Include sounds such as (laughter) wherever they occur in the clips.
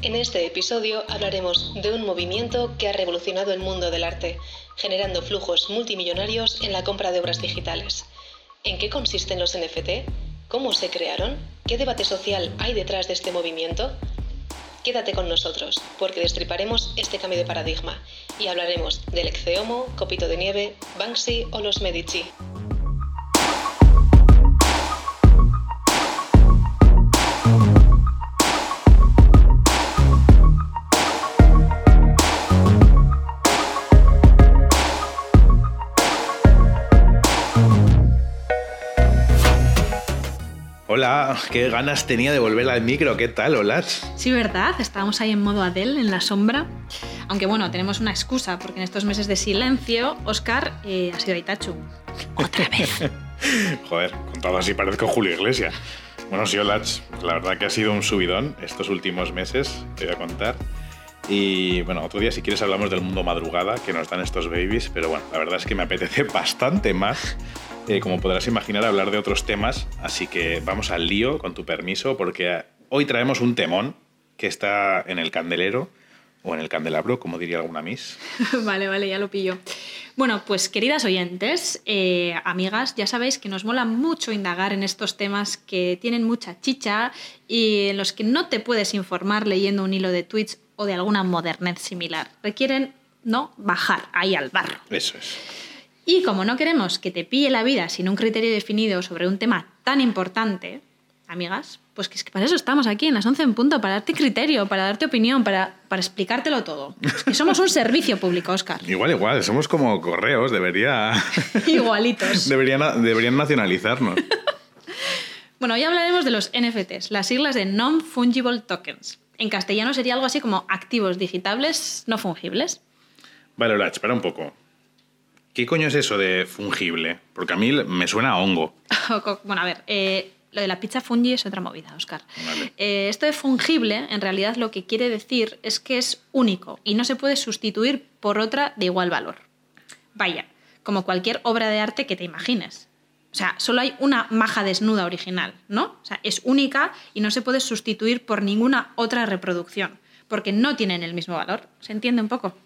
En este episodio hablaremos de un movimiento que ha revolucionado el mundo del arte, generando flujos multimillonarios en la compra de obras digitales. ¿En qué consisten los NFT? ¿Cómo se crearon? ¿Qué debate social hay detrás de este movimiento? Quédate con nosotros, porque destriparemos este cambio de paradigma y hablaremos del Exceomo, Copito de Nieve, Banksy o los Medici. Hola, qué ganas tenía de volver al micro, ¿qué tal, Olas? Sí, ¿verdad? Estábamos ahí en modo Adele, en la sombra. Aunque bueno, tenemos una excusa, porque en estos meses de silencio, Oscar eh, ha sido a Itachu. Otra vez. (laughs) Joder, contado así parezco Julio Iglesias. Bueno, sí, Olach, la verdad que ha sido un subidón estos últimos meses, te voy a contar. Y bueno, otro día si quieres hablamos del mundo madrugada que nos dan estos babies, pero bueno, la verdad es que me apetece (laughs) bastante más eh, como podrás imaginar, hablar de otros temas. Así que vamos al lío, con tu permiso, porque hoy traemos un temón que está en el candelero o en el candelabro, como diría alguna Miss. (laughs) vale, vale, ya lo pillo. Bueno, pues queridas oyentes, eh, amigas, ya sabéis que nos mola mucho indagar en estos temas que tienen mucha chicha y en los que no te puedes informar leyendo un hilo de tweets o de alguna modernez similar. Requieren, ¿no?, bajar ahí al barro. Eso es. Y como no queremos que te pille la vida sin un criterio definido sobre un tema tan importante, amigas, pues que es que para eso estamos aquí en las 11 en punto, para darte criterio, para darte opinión, para, para explicártelo todo. Es que somos un servicio público, Oscar. (laughs) Igual, igual, somos como correos, debería... (laughs) (laughs) Igualitos. deberían, deberían nacionalizarnos. bueno, hoy hablaremos de los NFTs, las siglas de Non-Fungible Tokens. En castellano sería algo así como activos digitables no fungibles. Vale, Hola, espera un poco. ¿Qué coño es eso de fungible? Porque a mí me suena a hongo. (laughs) bueno, a ver, eh, lo de la pizza fungi es otra movida, Oscar. Eh, esto de fungible, en realidad lo que quiere decir es que es único y no se puede sustituir por otra de igual valor. Vaya, como cualquier obra de arte que te imagines. O sea, solo hay una maja desnuda original, ¿no? O sea, es única y no se puede sustituir por ninguna otra reproducción, porque no tienen el mismo valor. ¿Se entiende un poco?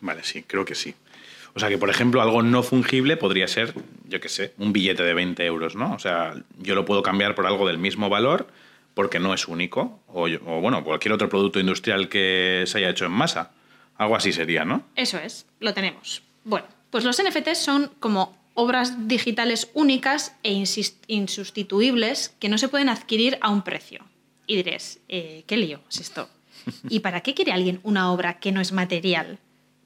Vale, sí, creo que sí. O sea que, por ejemplo, algo no fungible podría ser, yo qué sé, un billete de 20 euros, ¿no? O sea, yo lo puedo cambiar por algo del mismo valor porque no es único. O, bueno, cualquier otro producto industrial que se haya hecho en masa. Algo así sería, ¿no? Eso es, lo tenemos. Bueno, pues los NFTs son como obras digitales únicas e insustituibles que no se pueden adquirir a un precio. Y diréis, eh, ¿qué lío es esto? ¿Y para qué quiere alguien una obra que no es material?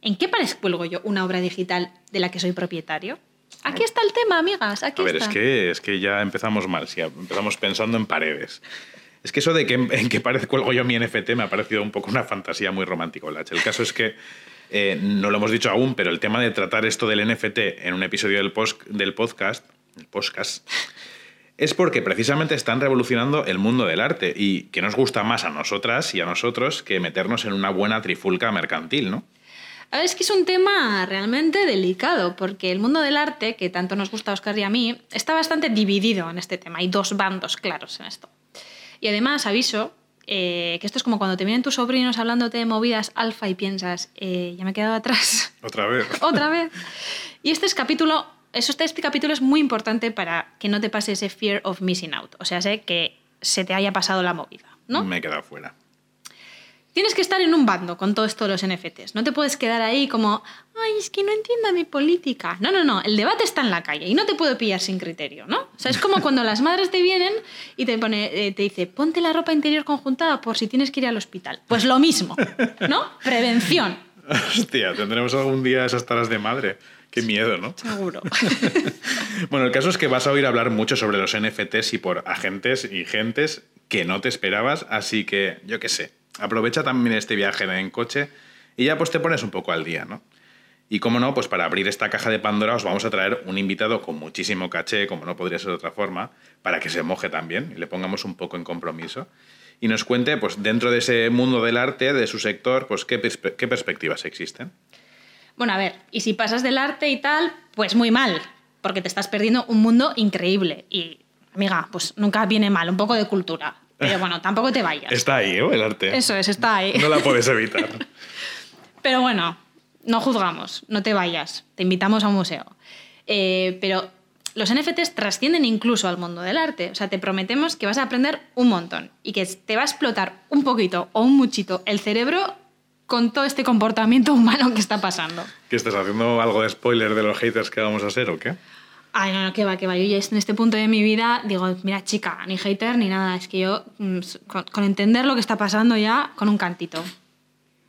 ¿En qué cuelgo yo una obra digital de la que soy propietario? Aquí está el tema, amigas. Aquí a ver, Es, que, es que ya empezamos mal, si empezamos pensando en paredes. Es que eso de que en qué pared cuelgo yo mi NFT me ha parecido un poco una fantasía muy romántica, El caso es que eh, no lo hemos dicho aún, pero el tema de tratar esto del NFT en un episodio del, post, del podcast, el podcast, es porque precisamente están revolucionando el mundo del arte y que nos gusta más a nosotras y a nosotros que meternos en una buena trifulca mercantil, ¿no? Es que es un tema realmente delicado, porque el mundo del arte, que tanto nos gusta a Oscar y a mí, está bastante dividido en este tema. Hay dos bandos claros en esto. Y además, aviso eh, que esto es como cuando te vienen tus sobrinos hablándote de movidas alfa y piensas, eh, ya me he quedado atrás. Otra vez. (laughs) Otra vez. Y este es capítulo, eso, este capítulo es muy importante para que no te pase ese fear of missing out. O sea, sé que se te haya pasado la movida, ¿no? Me he quedado fuera. Tienes que estar en un bando con todo esto de los NFTs. No te puedes quedar ahí como, ay, es que no entiendo mi política. No, no, no. El debate está en la calle y no te puedo pillar sin criterio, ¿no? O sea, es como cuando las madres te vienen y te, pone, eh, te dice, ponte la ropa interior conjuntada por si tienes que ir al hospital. Pues lo mismo, ¿no? Prevención. Hostia, tendremos algún día esas taras de madre. Qué miedo, ¿no? Seguro. (laughs) bueno, el caso es que vas a oír hablar mucho sobre los NFTs y por agentes y gentes que no te esperabas, así que yo qué sé, aprovecha también este viaje en coche y ya pues te pones un poco al día, ¿no? Y como no, pues para abrir esta caja de Pandora os vamos a traer un invitado con muchísimo caché, como no podría ser de otra forma, para que se moje también y le pongamos un poco en compromiso. Y nos cuente, pues dentro de ese mundo del arte, de su sector, pues qué, qué perspectivas existen. Bueno, a ver, y si pasas del arte y tal, pues muy mal, porque te estás perdiendo un mundo increíble. Y, amiga, pues nunca viene mal, un poco de cultura. Pero bueno, tampoco te vayas. Está ahí, ¿eh? El arte. Eso es, está ahí. No la puedes evitar. (laughs) Pero bueno, no juzgamos, no te vayas, te invitamos a un museo. Eh, pero los NFTs trascienden incluso al mundo del arte. O sea, te prometemos que vas a aprender un montón y que te va a explotar un poquito o un muchito el cerebro con todo este comportamiento (laughs) humano que está pasando. ¿Qué estás haciendo algo de spoiler de los haters que vamos a ser o qué? Ay, no, no, que va, que va. Yo ya en este punto de mi vida digo, mira, chica, ni hater ni nada. Es que yo, mm, con, con entender lo que está pasando ya, con un cantito.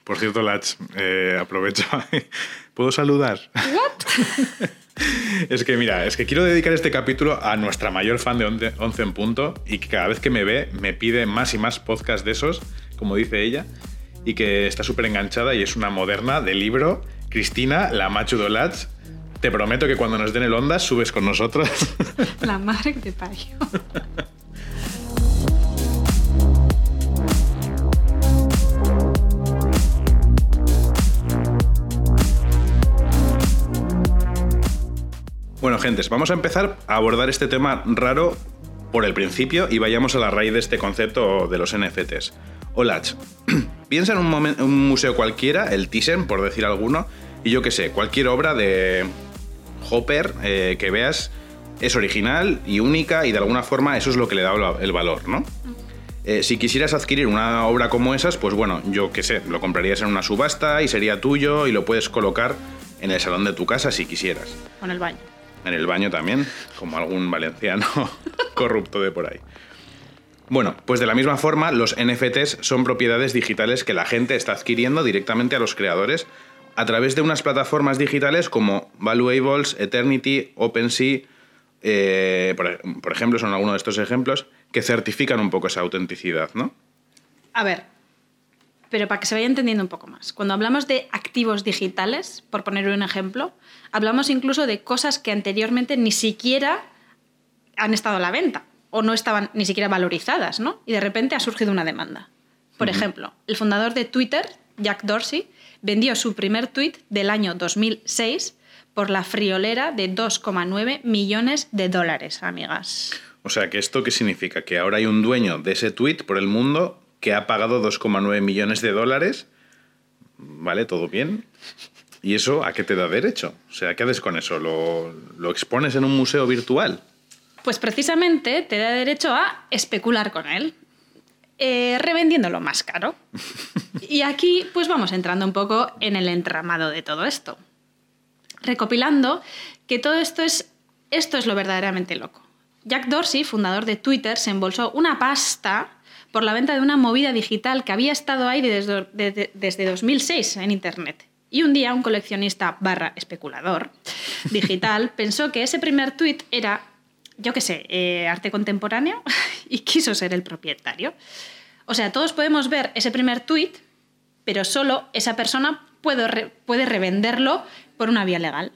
Por cierto, Lach, eh, aprovecho. (laughs) ¿Puedo saludar? ¿What? (laughs) es que mira, es que quiero dedicar este capítulo a nuestra mayor fan de 11 en punto y que cada vez que me ve me pide más y más podcasts de esos, como dice ella, y que está súper enganchada y es una moderna de libro. Cristina, la macho de Lach, te prometo que cuando nos den el onda subes con nosotros. (laughs) La madre que te parió. Bueno, gentes, vamos a empezar a abordar este tema raro por el principio y vayamos a la raíz de este concepto de los NFTs. Olach, (clears throat) piensa en un, un museo cualquiera, el Thyssen, por decir alguno, y yo qué sé, cualquier obra de Hopper eh, que veas es original y única y de alguna forma eso es lo que le da el valor, ¿no? Eh, si quisieras adquirir una obra como esas, pues bueno, yo qué sé, lo comprarías en una subasta y sería tuyo y lo puedes colocar en el salón de tu casa si quisieras. Con el baño. En el baño también, como algún valenciano (laughs) corrupto de por ahí. Bueno, pues de la misma forma, los NFTs son propiedades digitales que la gente está adquiriendo directamente a los creadores a través de unas plataformas digitales como Valuables, Eternity, OpenSea, eh, por, por ejemplo, son algunos de estos ejemplos que certifican un poco esa autenticidad, ¿no? A ver, pero para que se vaya entendiendo un poco más. Cuando hablamos de activos digitales, por poner un ejemplo, hablamos incluso de cosas que anteriormente ni siquiera han estado a la venta o no estaban ni siquiera valorizadas, ¿no? Y de repente ha surgido una demanda. Por ejemplo, el fundador de Twitter, Jack Dorsey, vendió su primer tweet del año 2006 por la friolera de 2,9 millones de dólares, amigas. O sea, que esto qué significa? Que ahora hay un dueño de ese tweet por el mundo que ha pagado 2,9 millones de dólares. ¿Vale? ¿Todo bien? ¿Y eso a qué te da derecho? O sea, ¿qué haces con eso? ¿Lo, lo expones en un museo virtual? Pues precisamente te da derecho a especular con él, eh, revendiéndolo más caro. Y aquí pues vamos entrando un poco en el entramado de todo esto. Recopilando que todo esto es, esto es lo verdaderamente loco. Jack Dorsey, fundador de Twitter, se embolsó una pasta por la venta de una movida digital que había estado ahí desde, desde, desde 2006 en Internet. Y un día un coleccionista barra especulador digital (laughs) pensó que ese primer tweet era, yo qué sé, eh, arte contemporáneo (laughs) y quiso ser el propietario. O sea, todos podemos ver ese primer tweet, pero solo esa persona puede, re puede revenderlo por una vía legal.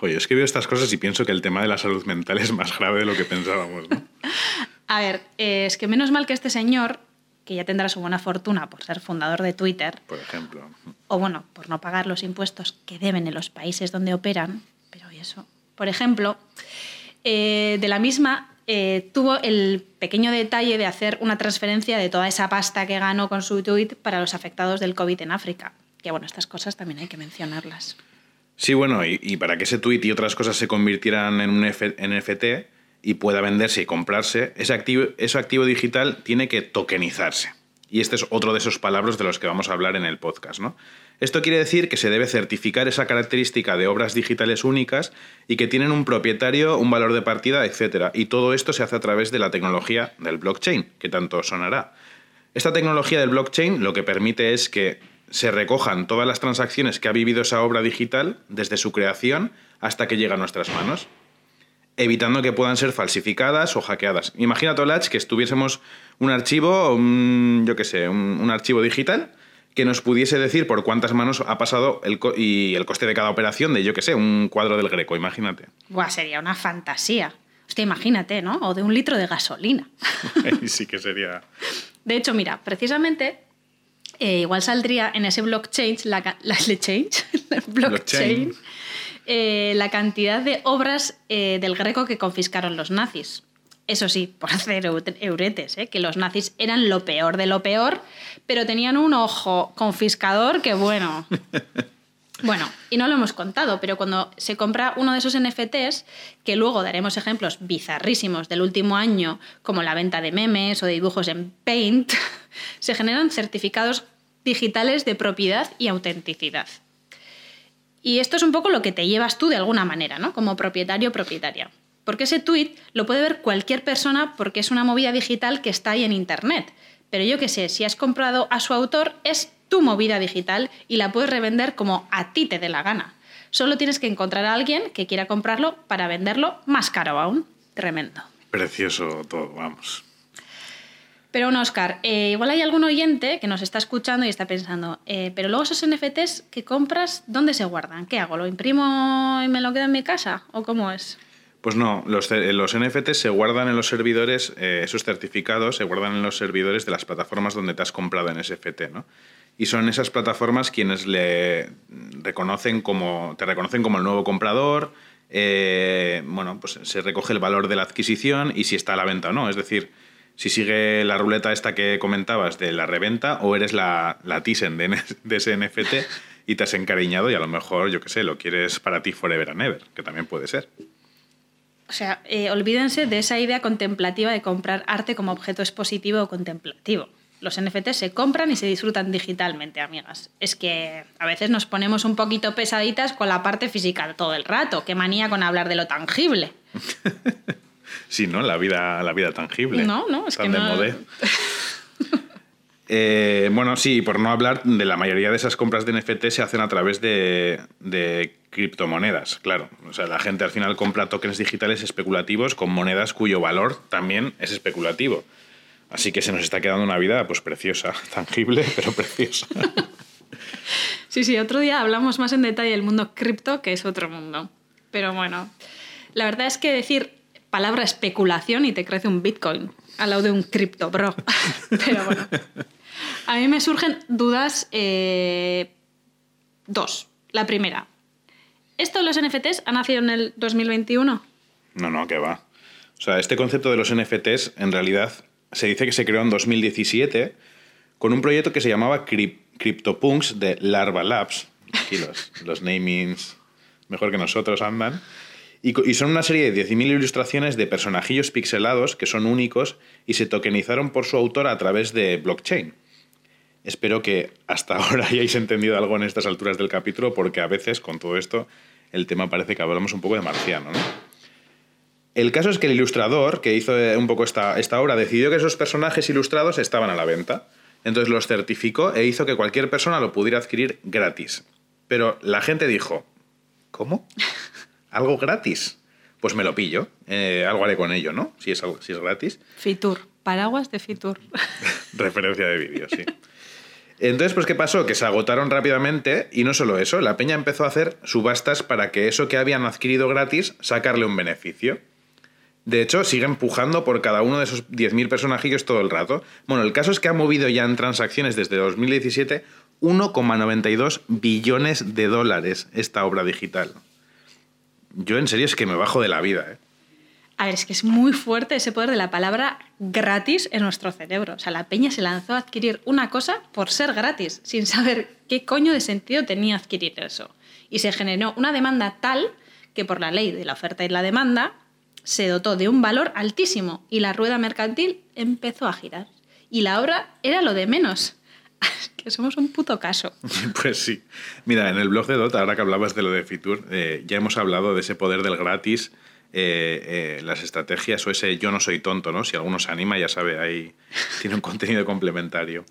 Oye, es que veo estas cosas y pienso que el tema de la salud mental es más grave de lo que pensábamos, ¿no? (laughs) A ver, eh, es que menos mal que este señor, que ya tendrá su buena fortuna por ser fundador de Twitter, Por ejemplo. o bueno, por no pagar los impuestos que deben en los países donde operan, pero ¿y eso? Por ejemplo, eh, de la misma eh, tuvo el pequeño detalle de hacer una transferencia de toda esa pasta que ganó con su tweet para los afectados del COVID en África. Que bueno, estas cosas también hay que mencionarlas. Sí, bueno, y, para que ese tweet y otras cosas se convirtieran en un F- NFT y pueda venderse y comprarse, ese activo, ese activo digital tiene que tokenizarse. Y este es otro de esos palabras de los que vamos a hablar en el podcast, ¿no? Esto quiere decir que se debe certificar esa característica de obras digitales únicas y que tienen un propietario, un valor de partida, etc. Y todo esto se hace a través de la tecnología del blockchain, que tanto sonará. Esta tecnología del blockchain lo que permite es que se recojan todas las transacciones que ha vivido esa obra digital desde su creación hasta que llega a nuestras manos, evitando que puedan ser falsificadas o hackeadas. Imagínate, Olach, que estuviésemos un archivo, un, yo qué sé, un archivo digital que nos pudiese decir por cuántas manos ha pasado el co- y el coste de cada operación de, yo qué sé, un cuadro del Greco, imagínate. Buah, sería una fantasía. Hostia, imagínate, ¿no? O de un litro de gasolina. (laughs) Sí que sería... De hecho, mira, precisamente, eh, igual saldría en ese blockchain, la, la, change, la blockchain, (laughs) Blockchain. eh, la cantidad de obras eh, del Greco que confiscaron los nazis. Eso sí, por (laughs) hacer euretes, ¿eh? que los nazis eran lo peor de lo peor, pero tenían un ojo confiscador que bueno. (laughs) Bueno, y no lo hemos contado, pero cuando se compra uno de esos NFTs, que luego daremos ejemplos bizarrísimos del último año, como la venta de memes o de dibujos en Paint, (laughs) se generan certificados digitales de propiedad y autenticidad. Y esto es un poco lo que te llevas tú de alguna manera, ¿no? Como propietario o propietaria. Porque ese tweet lo puede ver cualquier persona porque es una movida digital que está ahí en Internet. Pero yo qué sé, si has comprado a su autor, es tu movida digital y la puedes revender como a ti te dé la gana. Solo tienes que encontrar a alguien que quiera comprarlo para venderlo más caro aún. Tremendo. Precioso todo, vamos. Pero bueno, Oscar, eh, igual hay algún oyente que nos está escuchando y está pensando, eh, pero luego esos NFTs que compras, ¿dónde se guardan? ¿Qué hago? ¿Lo imprimo y me lo quedo en mi casa? ¿O cómo es? Pues no, los, los NFTs se guardan en los servidores, eh, esos certificados se guardan en los servidores de las plataformas donde te has comprado en SFT, ¿no? Y son esas plataformas quienes le reconocen como, te reconocen como el nuevo comprador, bueno, pues se recoge el valor de la adquisición y si está a la venta o no. Es decir, si sigue la ruleta esta que comentabas de la reventa o eres la, la Thyssen de, (laughs) de ese NFT y te has encariñado y a lo mejor, yo qué sé, lo quieres para ti forever and ever, que también puede ser. O sea, eh, olvídense de esa idea contemplativa de comprar arte como objeto expositivo o contemplativo. Los NFT se compran y se disfrutan digitalmente, amigas. Es que a veces nos ponemos un poquito pesaditas con la parte física todo el rato. Qué manía con hablar de lo tangible. (laughs) Sí, ¿no? La vida, la vida tangible. No, no, es que de no... (laughs) Eh, bueno, sí, por no hablar de la mayoría de esas compras de NFT se hacen a través de, de, criptomonedas, claro. O sea, la gente al final compra tokens digitales especulativos con monedas cuyo valor también es especulativo. Así que se nos está quedando una vida pues preciosa, (laughs) tangible, pero preciosa. Sí, sí, otro día hablamos más en detalle del mundo cripto, que es otro mundo. Pero bueno, la verdad es que decir palabra especulación y te crece un Bitcoin al lado de un cripto, bro. (laughs) Pero bueno. A mí me surgen dudas eh, dos. La primera, ¿esto de los NFTs ha nacido en el 2021? No, no, que va. O sea, este concepto de los NFTs en realidad se dice que se creó en 2017 con un proyecto que se llamaba CryptoPunks de Larva Labs. Aquí los, (laughs) los namings mejor que nosotros andan. Y, son una serie de 10.000 ilustraciones de personajillos pixelados que son únicos y se tokenizaron por su autor a través de blockchain. Espero que hasta (laughs) ahora hayáis entendido algo en estas alturas del capítulo, porque a veces con todo esto el tema parece que hablamos un poco de marciano. ¿no? El caso es que el ilustrador que hizo eh, un poco esta, esta obra decidió que esos personajes ilustrados estaban a la venta. Entonces los certificó e hizo que cualquier persona lo pudiera adquirir gratis. Pero la gente dijo, ¿cómo? (laughs) algo gratis, pues me lo pillo. Eh, algo haré con ello, ¿no? Si es, si es gratis. Fitur, paraguas de Fitur. (laughs) Referencia de vídeo, sí. Entonces, pues, ¿qué pasó? Que se agotaron rápidamente y no solo eso, la peña empezó a hacer subastas para que eso que habían adquirido gratis, sacarle un beneficio. De hecho, sigue empujando por cada uno de esos 10.000 personajillos todo el rato. Bueno, el caso es que ha movido ya en transacciones desde 2017 1,92 billones de dólares esta obra digital yo en serio es que me bajo de la vida. ¿eh? A ver, es que es muy fuerte ese poder de la palabra gratis en nuestro cerebro. O sea, la peña se lanzó a adquirir una cosa por ser gratis, sin saber qué coño de sentido tenía adquirir eso. Y se generó una demanda tal que por la ley de la oferta y la demanda se dotó de un valor altísimo y la rueda mercantil empezó a girar. Y la obra era lo de menos. (laughs) que somos un puto caso. (laughs) Pues sí. Mira, en el blog de Dota, ahora que hablabas de lo de Fitur, eh, ya hemos hablado de ese poder del gratis, eh, eh, las estrategias o ese yo no soy tonto, ¿no? Si alguno se anima, ya sabe, ahí (laughs) tiene un contenido complementario.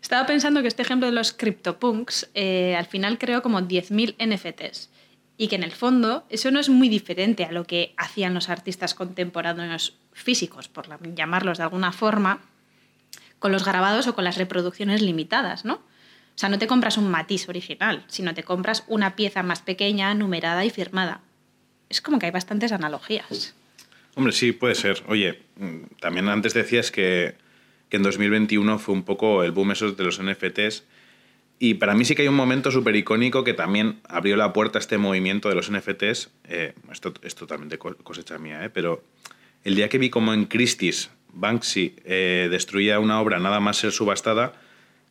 Estaba pensando que este ejemplo de los CryptoPunks al final creó como 10.000 NFTs y que en el fondo eso no es muy diferente a lo que hacían los artistas contemporáneos físicos, por llamarlos de alguna forma, con los grabados o con las reproducciones limitadas, ¿no? O sea, no te compras un matiz original, sino te compras una pieza más pequeña, numerada y firmada. Es como que hay bastantes analogías. Hombre, sí, puede ser. Oye, mm, también antes decías que, en 2021 fue un poco el boom esos de los NFTs. Y para mí sí que hay un momento súper icónico que también abrió la puerta a este movimiento de los NFTs. Eh, esto es totalmente cosecha mía, ¿eh? pero el día que vi como en Christie's Banksy eh, destruía una obra nada más ser subastada,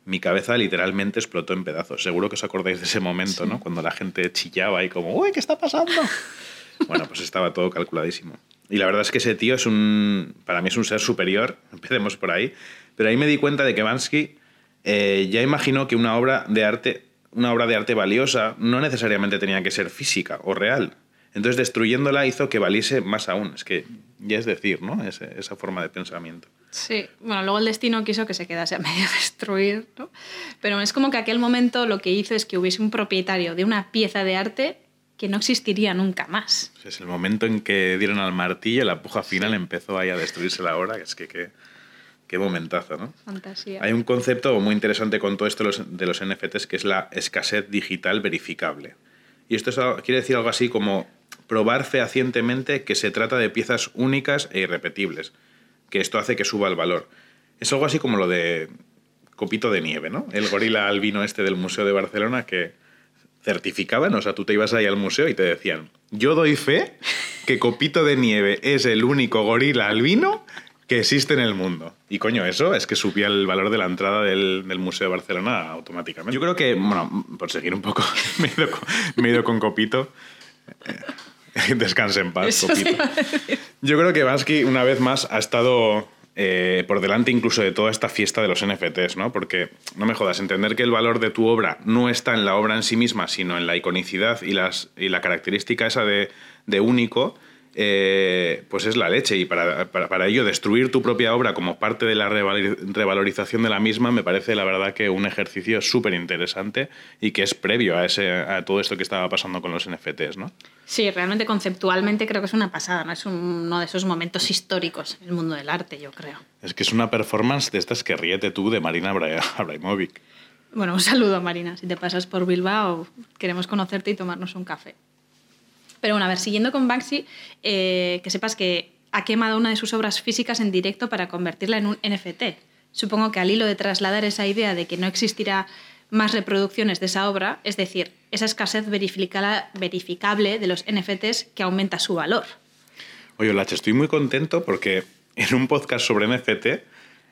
mi cabeza literalmente explotó en pedazos. Seguro que os acordáis de ese momento, ¿no? Cuando la gente chillaba y como, uy, ¿qué está pasando? (laughs) bueno, pues estaba todo calculadísimo. Y la verdad es que ese tío es un, para mí es un ser superior, (laughs) empecemos por ahí. Pero ahí me di cuenta de que Bansky eh, ya imaginó que una obra de arte, una obra de arte valiosa no necesariamente tenía que ser física o real. Entonces destruyéndola hizo que valiese más aún. Es que ya es decir, ¿no? esa forma de pensamiento. Sí, bueno, luego el destino quiso que se quedase a medio (laughs) destruir, ¿no? Pero es como que aquel momento lo que hizo es que hubiese un propietario de una pieza de arte que no existiría nunca más. Es el momento en que dieron al martillo, la puja final empezó ahí a destruirse la obra, que es que qué, momentazo, ¿no? Fantasía. Hay un concepto muy interesante con todo esto de los NFTs que es la escasez digital verificable. Y esto quiere decir algo así como probar fehacientemente que se trata de piezas únicas e irrepetibles, que esto hace que suba el valor. Es algo así como lo de Copito de Nieve, ¿no? El gorila albino este del Museo de Barcelona que certificaban, o sea, tú te ibas ahí al museo y te decían, yo doy fe que Copito de Nieve es el único gorila albino que existe en el mundo. Y coño, eso es que subía el valor de la entrada del, Museo de Barcelona automáticamente. Yo creo que, bueno, por seguir un poco, (laughs) me he ido con, Copito. Eh, (laughs) descanse en paz, Copito. Yo creo que Bansky, una vez más, ha estado eh, por delante incluso de toda esta fiesta de los NFTs, ¿no? Porque, no me jodas, entender que el valor de tu obra no está en la obra en sí misma, sino en la iconicidad y, las, y la característica esa de, de único, eh, pues es la leche. Y para, para, ello, destruir tu propia obra como parte de la revalorización de la misma me parece, la verdad, que un ejercicio súper interesante y que es previo a, ese, a todo esto que estaba pasando con los NFTs, ¿no? Sí, realmente conceptualmente creo que es una pasada, ¿no? Es uno de esos momentos históricos en el mundo del arte, yo creo. Es que es una performance de estas que ríete tú de Marina Abraimovic. Bueno, un saludo, Marina. Si te pasas por Bilbao, queremos conocerte y tomarnos un café. Pero bueno, a ver, siguiendo con Banksy, eh, que sepas que ha quemado una de sus obras físicas en directo para convertirla en un NFT. Supongo que al hilo de trasladar esa idea de que no existirá más reproducciones de esa obra, es decir, esa escasez verificable de los NFTs que aumenta su valor. Oye, Lache, estoy muy contento porque en un podcast sobre NFT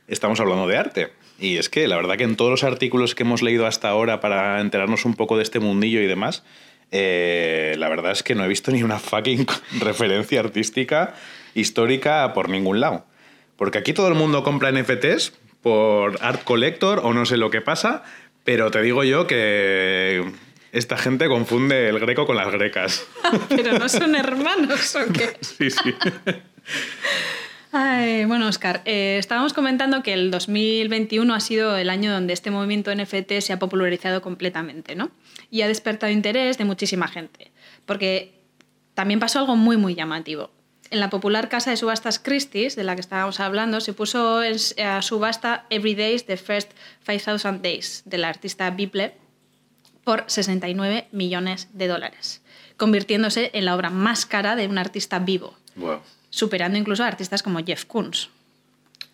estamos hablando de arte. Y es que la verdad que en todos los artículos que hemos leído hasta ahora para enterarnos un poco de este mundillo y demás, eh, la verdad es que no he visto ni una fucking (laughs) referencia artística histórica por ningún lado. Porque aquí todo el mundo compra NFTs por Art Collector o no sé lo que pasa, pero te digo yo que esta gente confunde el greco con las grecas. (laughs) pero no son hermanos o qué? (laughs) sí, sí. Bueno, Oscar, eh, estábamos comentando que el 2021 ha sido el año donde este movimiento NFT se ha popularizado completamente, ¿no? Y ha despertado interés de muchísima gente, porque también pasó algo muy, muy llamativo. En la popular casa de subastas Christie's, de la que estábamos hablando, se puso a subasta Every Days The First 5000 Days, del artista Bible, por 69 millones de dólares, convirtiéndose en la obra más cara de un artista vivo. Wow superando incluso a artistas como Jeff Koons.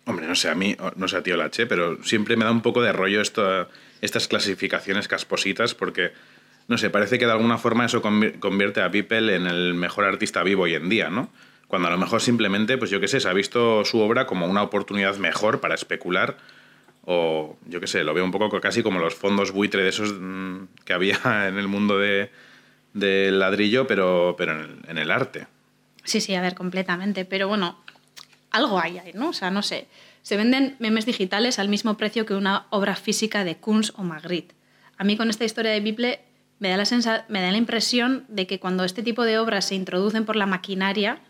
Hombre, no sé a mí, no sé a tío Lache, pero siempre me da un poco de rollo esto, estas clasificaciones caspositas porque, no sé, parece que de alguna forma eso convierte a People en el mejor artista vivo hoy en día, ¿no? Cuando a lo mejor simplemente, pues yo qué sé, se ha visto su obra como una oportunidad mejor para especular o yo qué sé, lo veo un poco casi como los fondos buitre de esos mm, que había (laughs) en el mundo del de ladrillo, pero, pero en el arte. Sí, sí, a ver, completamente. Pero bueno, algo hay ahí, ¿no? O sea, no sé. Se venden memes digitales al mismo precio que una obra física de Kunz o Magritte. A mí con esta historia de Bible me da, la me da la impresión de que cuando este tipo de obras se introducen por la maquinaria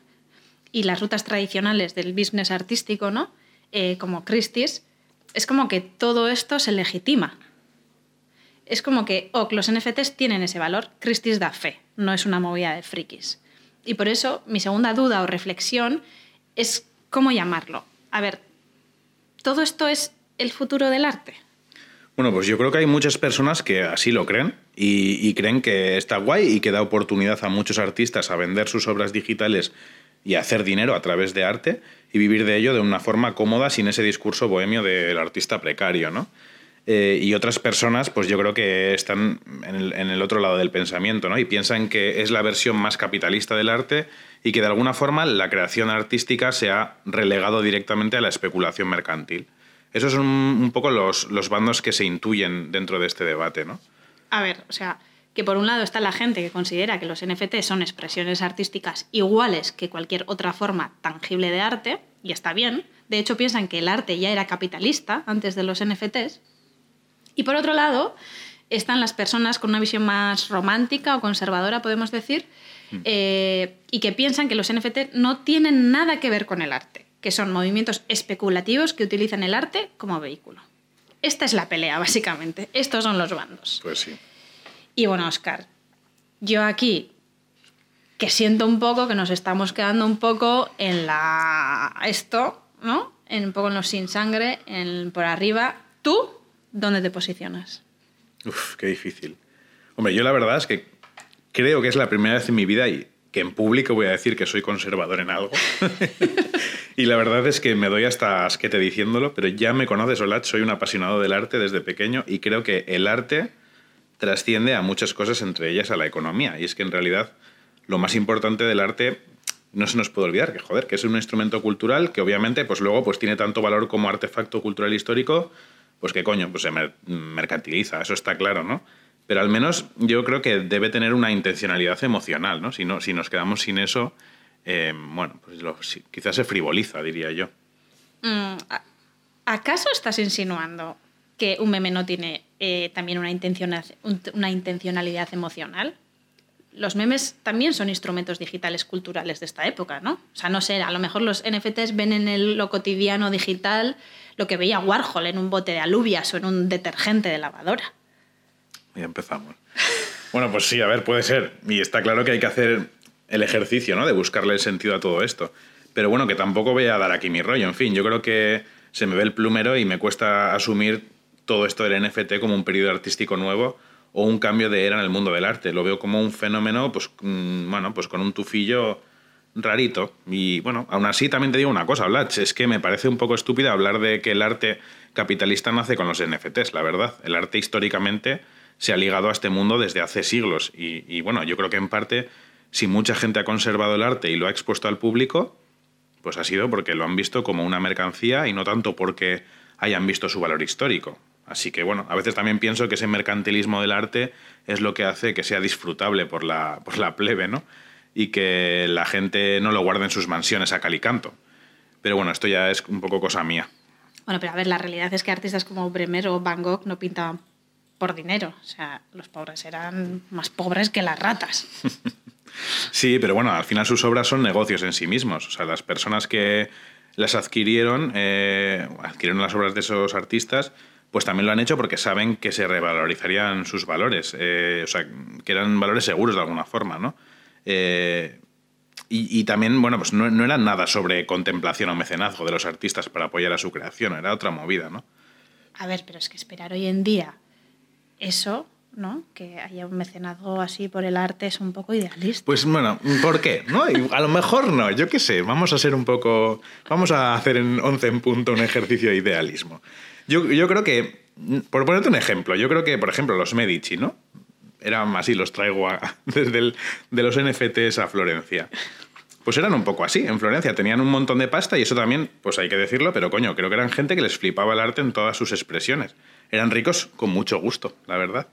y las rutas tradicionales del business artístico, ¿no? Eh, como Christie's, es como que todo esto se legitima. Es como que, oh, los NFTs tienen ese valor, Christie's da fe, no es una movida de frikis. Y por eso mi segunda duda o reflexión es cómo llamarlo. A ver, ¿todo esto es el futuro del arte? Bueno, pues yo creo que hay muchas personas que así lo creen y, creen que está guay y que da oportunidad a muchos artistas a vender sus obras digitales y a hacer dinero a través de arte y vivir de ello de una forma cómoda sin ese discurso bohemio del artista precario, ¿no? Eh, y otras personas, pues yo creo que están en el, otro lado del pensamiento, ¿no? Y piensan que es la versión más capitalista del arte y que de alguna forma la creación artística se ha relegado directamente a la especulación mercantil. Esos son un poco los, los bandos que se intuyen dentro de este debate, ¿no? A ver, o sea, que por un lado está la gente que considera que los NFT son expresiones artísticas iguales que cualquier otra forma tangible de arte, y está bien. De hecho, piensan que el arte ya era capitalista antes de los NFTs. Y por otro lado, están las personas con una visión más romántica o conservadora, podemos decir, mm. eh, y que piensan que los NFT no tienen nada que ver con el arte, que son movimientos especulativos que utilizan el arte como vehículo. Esta es la pelea, básicamente. Estos son los bandos. Pues sí. Y bueno, Oscar, yo aquí que siento un poco que nos estamos quedando un poco en la esto, ¿no? En un poco en los sin sangre, en, por arriba. ¿Tú dónde te posicionas? Uf, qué difícil. Hombre, yo la verdad es que creo que es la primera vez en mi vida y que en público voy a decir que soy conservador en algo. (laughs) y la verdad es que me doy hasta asquete diciéndolo, pero ya me conoces, Olat, soy un apasionado del arte desde pequeño y creo que el arte trasciende a muchas cosas, entre ellas a la economía. Y es que en realidad lo más importante del arte no se nos puede olvidar que joder, que es un instrumento cultural que obviamente pues luego pues tiene tanto valor como artefacto cultural histórico, pues que coño, pues se mercantiliza, eso está claro, ¿no? Pero al menos yo creo que debe tener una intencionalidad emocional, ¿no? Si, no, si nos quedamos sin eso, eh, bueno, pues quizás se frivoliza, diría yo. Mm, ¿Acaso estás insinuando que un meme no tiene eh, también una, una intencionalidad emocional. Los memes también son instrumentos digitales culturales de esta época, ¿no? O sea, no sé, a lo mejor los NFTs ven en el, lo cotidiano digital lo que veía Warhol en un bote de alubias o en un detergente de lavadora. Ya empezamos. (laughs) Bueno, pues sí, a ver, puede ser. Y está claro que hay que hacer el ejercicio, ¿no? De buscarle el sentido a todo esto. Pero bueno, que tampoco voy a dar aquí mi rollo. En fin, yo creo que se me ve el plumero y me cuesta asumir todo esto del NFT como un periodo artístico nuevo o un cambio de era en el mundo del arte. Lo veo como un fenómeno, pues, mm, bueno, pues con un tufillo rarito. Y bueno, aún así también te digo una cosa, Blatch, es que me parece un poco estúpido hablar de que el arte capitalista nace con los NFTs, la verdad. El arte históricamente se ha ligado a este mundo desde hace siglos. Y, y bueno, yo creo que en parte, si mucha gente ha conservado el arte y lo ha expuesto al público, pues ha sido porque lo han visto como una mercancía y no tanto porque hayan visto su valor histórico. Así que bueno, a veces también pienso que ese mercantilismo del arte es lo que hace que sea disfrutable por la, por la plebe, ¿no? Y que la gente no lo guarde en sus mansiones a calicanto. Pero bueno, esto ya es un poco cosa mía. Bueno, pero a ver, la realidad es que artistas como Bremer o Van Gogh no pintaban por dinero. O sea, los pobres eran más pobres que las ratas. (laughs) sí, pero bueno, al final sus obras son negocios en sí mismos. O sea, las personas que las adquirieron, eh, adquirieron las obras de esos artistas, pues también lo han hecho porque saben que se revalorizarían sus valores, eh, o sea, que eran valores seguros de alguna forma, ¿no? Eh, y, también, bueno, pues no, no, era nada sobre contemplación o mecenazgo de los artistas para apoyar a su creación, era otra movida, ¿no? A ver, pero es que esperar hoy en día eso, ¿no? Que haya un mecenazgo así por el arte es un poco idealista. Pues bueno, ¿por qué? ¿No? A lo mejor no, yo qué sé, vamos a ser un poco, vamos a hacer en 11 en punto un ejercicio de idealismo. Yo, yo creo que, por ponerte un ejemplo, yo creo que, por ejemplo, los Medici, ¿no? Eran así, los traigo (laughs) desde de los NFTs a Florencia. Pues eran un poco así. En Florencia tenían un montón de pasta y eso también, pues hay que decirlo, pero coño, creo que eran gente que les flipaba el arte en todas sus expresiones. Eran ricos con mucho gusto, la verdad.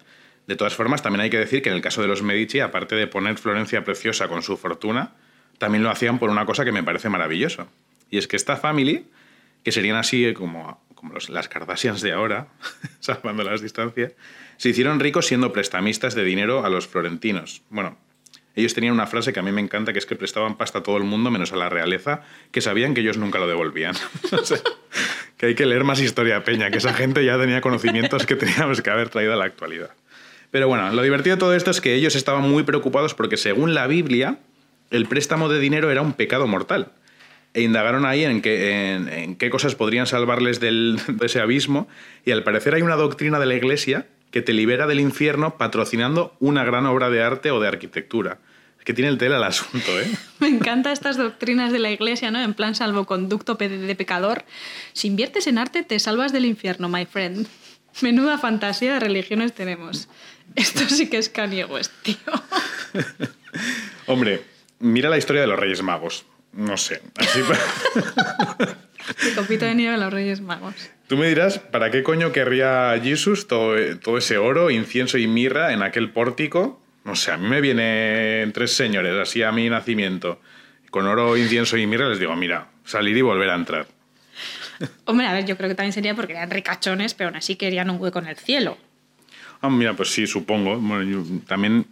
De todas formas, también hay que decir que en el caso de los Medici, aparte de poner Florencia preciosa con su fortuna, también lo hacían por una cosa que me parece maravilloso. Y es que esta family, que serían así como como las Kardashians de ahora, (laughs) salvando las distancias, se hicieron ricos siendo prestamistas de dinero a los florentinos. Bueno, ellos tenían una frase que a mí me encanta, que es que prestaban pasta a todo el mundo menos a la realeza, que sabían que ellos nunca lo devolvían. (laughs) que hay que leer más historia peña, que esa gente ya tenía conocimientos que teníamos que haber traído a la actualidad. Pero bueno, lo divertido de todo esto es que ellos estaban muy preocupados porque según la Biblia, el préstamo de dinero era un pecado mortal e indagaron ahí en qué, cosas podrían salvarles del, de ese abismo y al parecer hay una doctrina de la Iglesia que te libera del infierno patrocinando una gran obra de arte o de arquitectura. Es que tiene el tela al asunto, ¿eh? (laughs) Me encantan estas doctrinas de la Iglesia, ¿no? En plan salvoconducto de pecador. Si inviertes en arte te salvas del infierno, my friend. Menuda fantasía de religiones tenemos. Esto sí que es Kanye West, tío. (laughs) Hombre, mira la historia de los Reyes Magos. No sé. Así (laughs) El copito de nieve de los Reyes Magos. Tú me dirás, ¿para qué coño querría Jesús todo, todo ese oro, incienso y mirra en aquel pórtico? No sé, a mí me vienen tres señores así a mi nacimiento, con oro, incienso y mirra, les digo, mira, salir y volver a entrar. (laughs) Hombre, a ver, yo creo que también sería porque eran ricachones, pero aún así querían un hueco en el cielo. Ah, mira, pues sí, supongo. Bueno, yo también.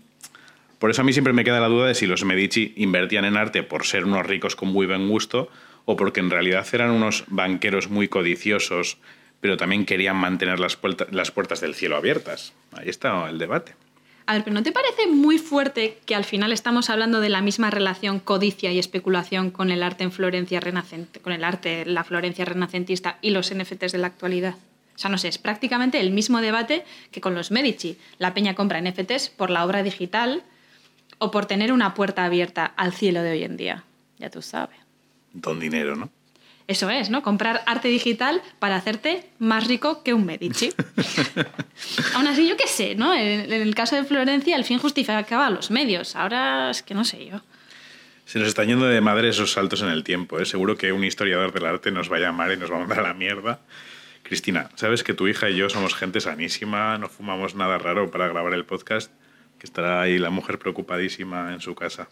Por eso a mí siempre me queda la duda de si los Medici invertían en arte por ser unos ricos con muy buen gusto o porque en realidad eran unos banqueros muy codiciosos, pero también querían mantener las, las puertas del cielo abiertas. Ahí está el debate. A ver, pero ¿no te parece muy fuerte que al final estamos hablando de la misma relación codicia y especulación con el arte en Florencia renacente, con el arte, la Florencia renacentista y los NFTs de la actualidad? O sea, no sé, es prácticamente el mismo debate que con los Medici. La peña compra NFTs por la obra digital o por tener una puerta abierta al cielo de hoy en día. Ya tú sabes. Don dinero, ¿no? Eso es, ¿no? Comprar arte digital para hacerte más rico que un Medici. (laughs) Aún así, yo qué sé, ¿no? En, el caso de Florencia, el fin justificaba los medios. Ahora es que no sé yo. Se nos está yendo de madre esos saltos en el tiempo. ¿eh? Seguro que un historiador del arte nos va a llamar y nos va a mandar a la mierda. Cristina, sabes que tu hija y yo somos gente sanísima, no fumamos nada raro para grabar el podcast, que estará ahí la mujer preocupadísima en su casa.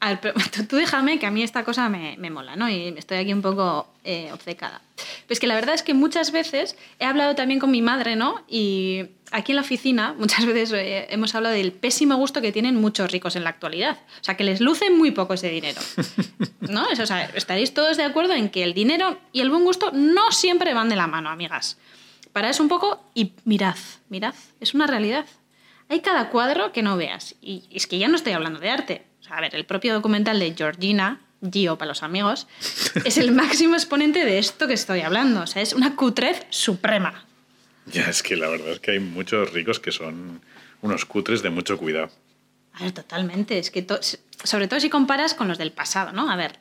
A ver, pero tú déjame que a mí esta cosa me, me mola, ¿no? Y estoy aquí un poco eh, obcecada. Pues que la verdad es que muchas veces he hablado también con mi madre, ¿no? Y aquí en la oficina (laughs) muchas veces eh, hemos hablado del pésimo gusto que tienen muchos ricos en la actualidad. O sea, que les luce muy poco ese dinero. (laughs) ¿No? o sea, estaréis todos de acuerdo en que el dinero y el buen gusto no siempre van de la mano, amigas. Para eso un poco y mirad, mirad, es una realidad. Hay cada cuadro que no veas. Y es que ya no estoy hablando de arte. Sea, a ver, el propio documental de Georgina, Gio para los amigos, es el máximo exponente de esto que estoy hablando. O sea, es una cutrez suprema. Ya, es que la verdad es que hay muchos ricos que son unos cutres de mucho cuidado. A ver, totalmente. Es que sobre todo si comparas con los del pasado, ¿no? A ver,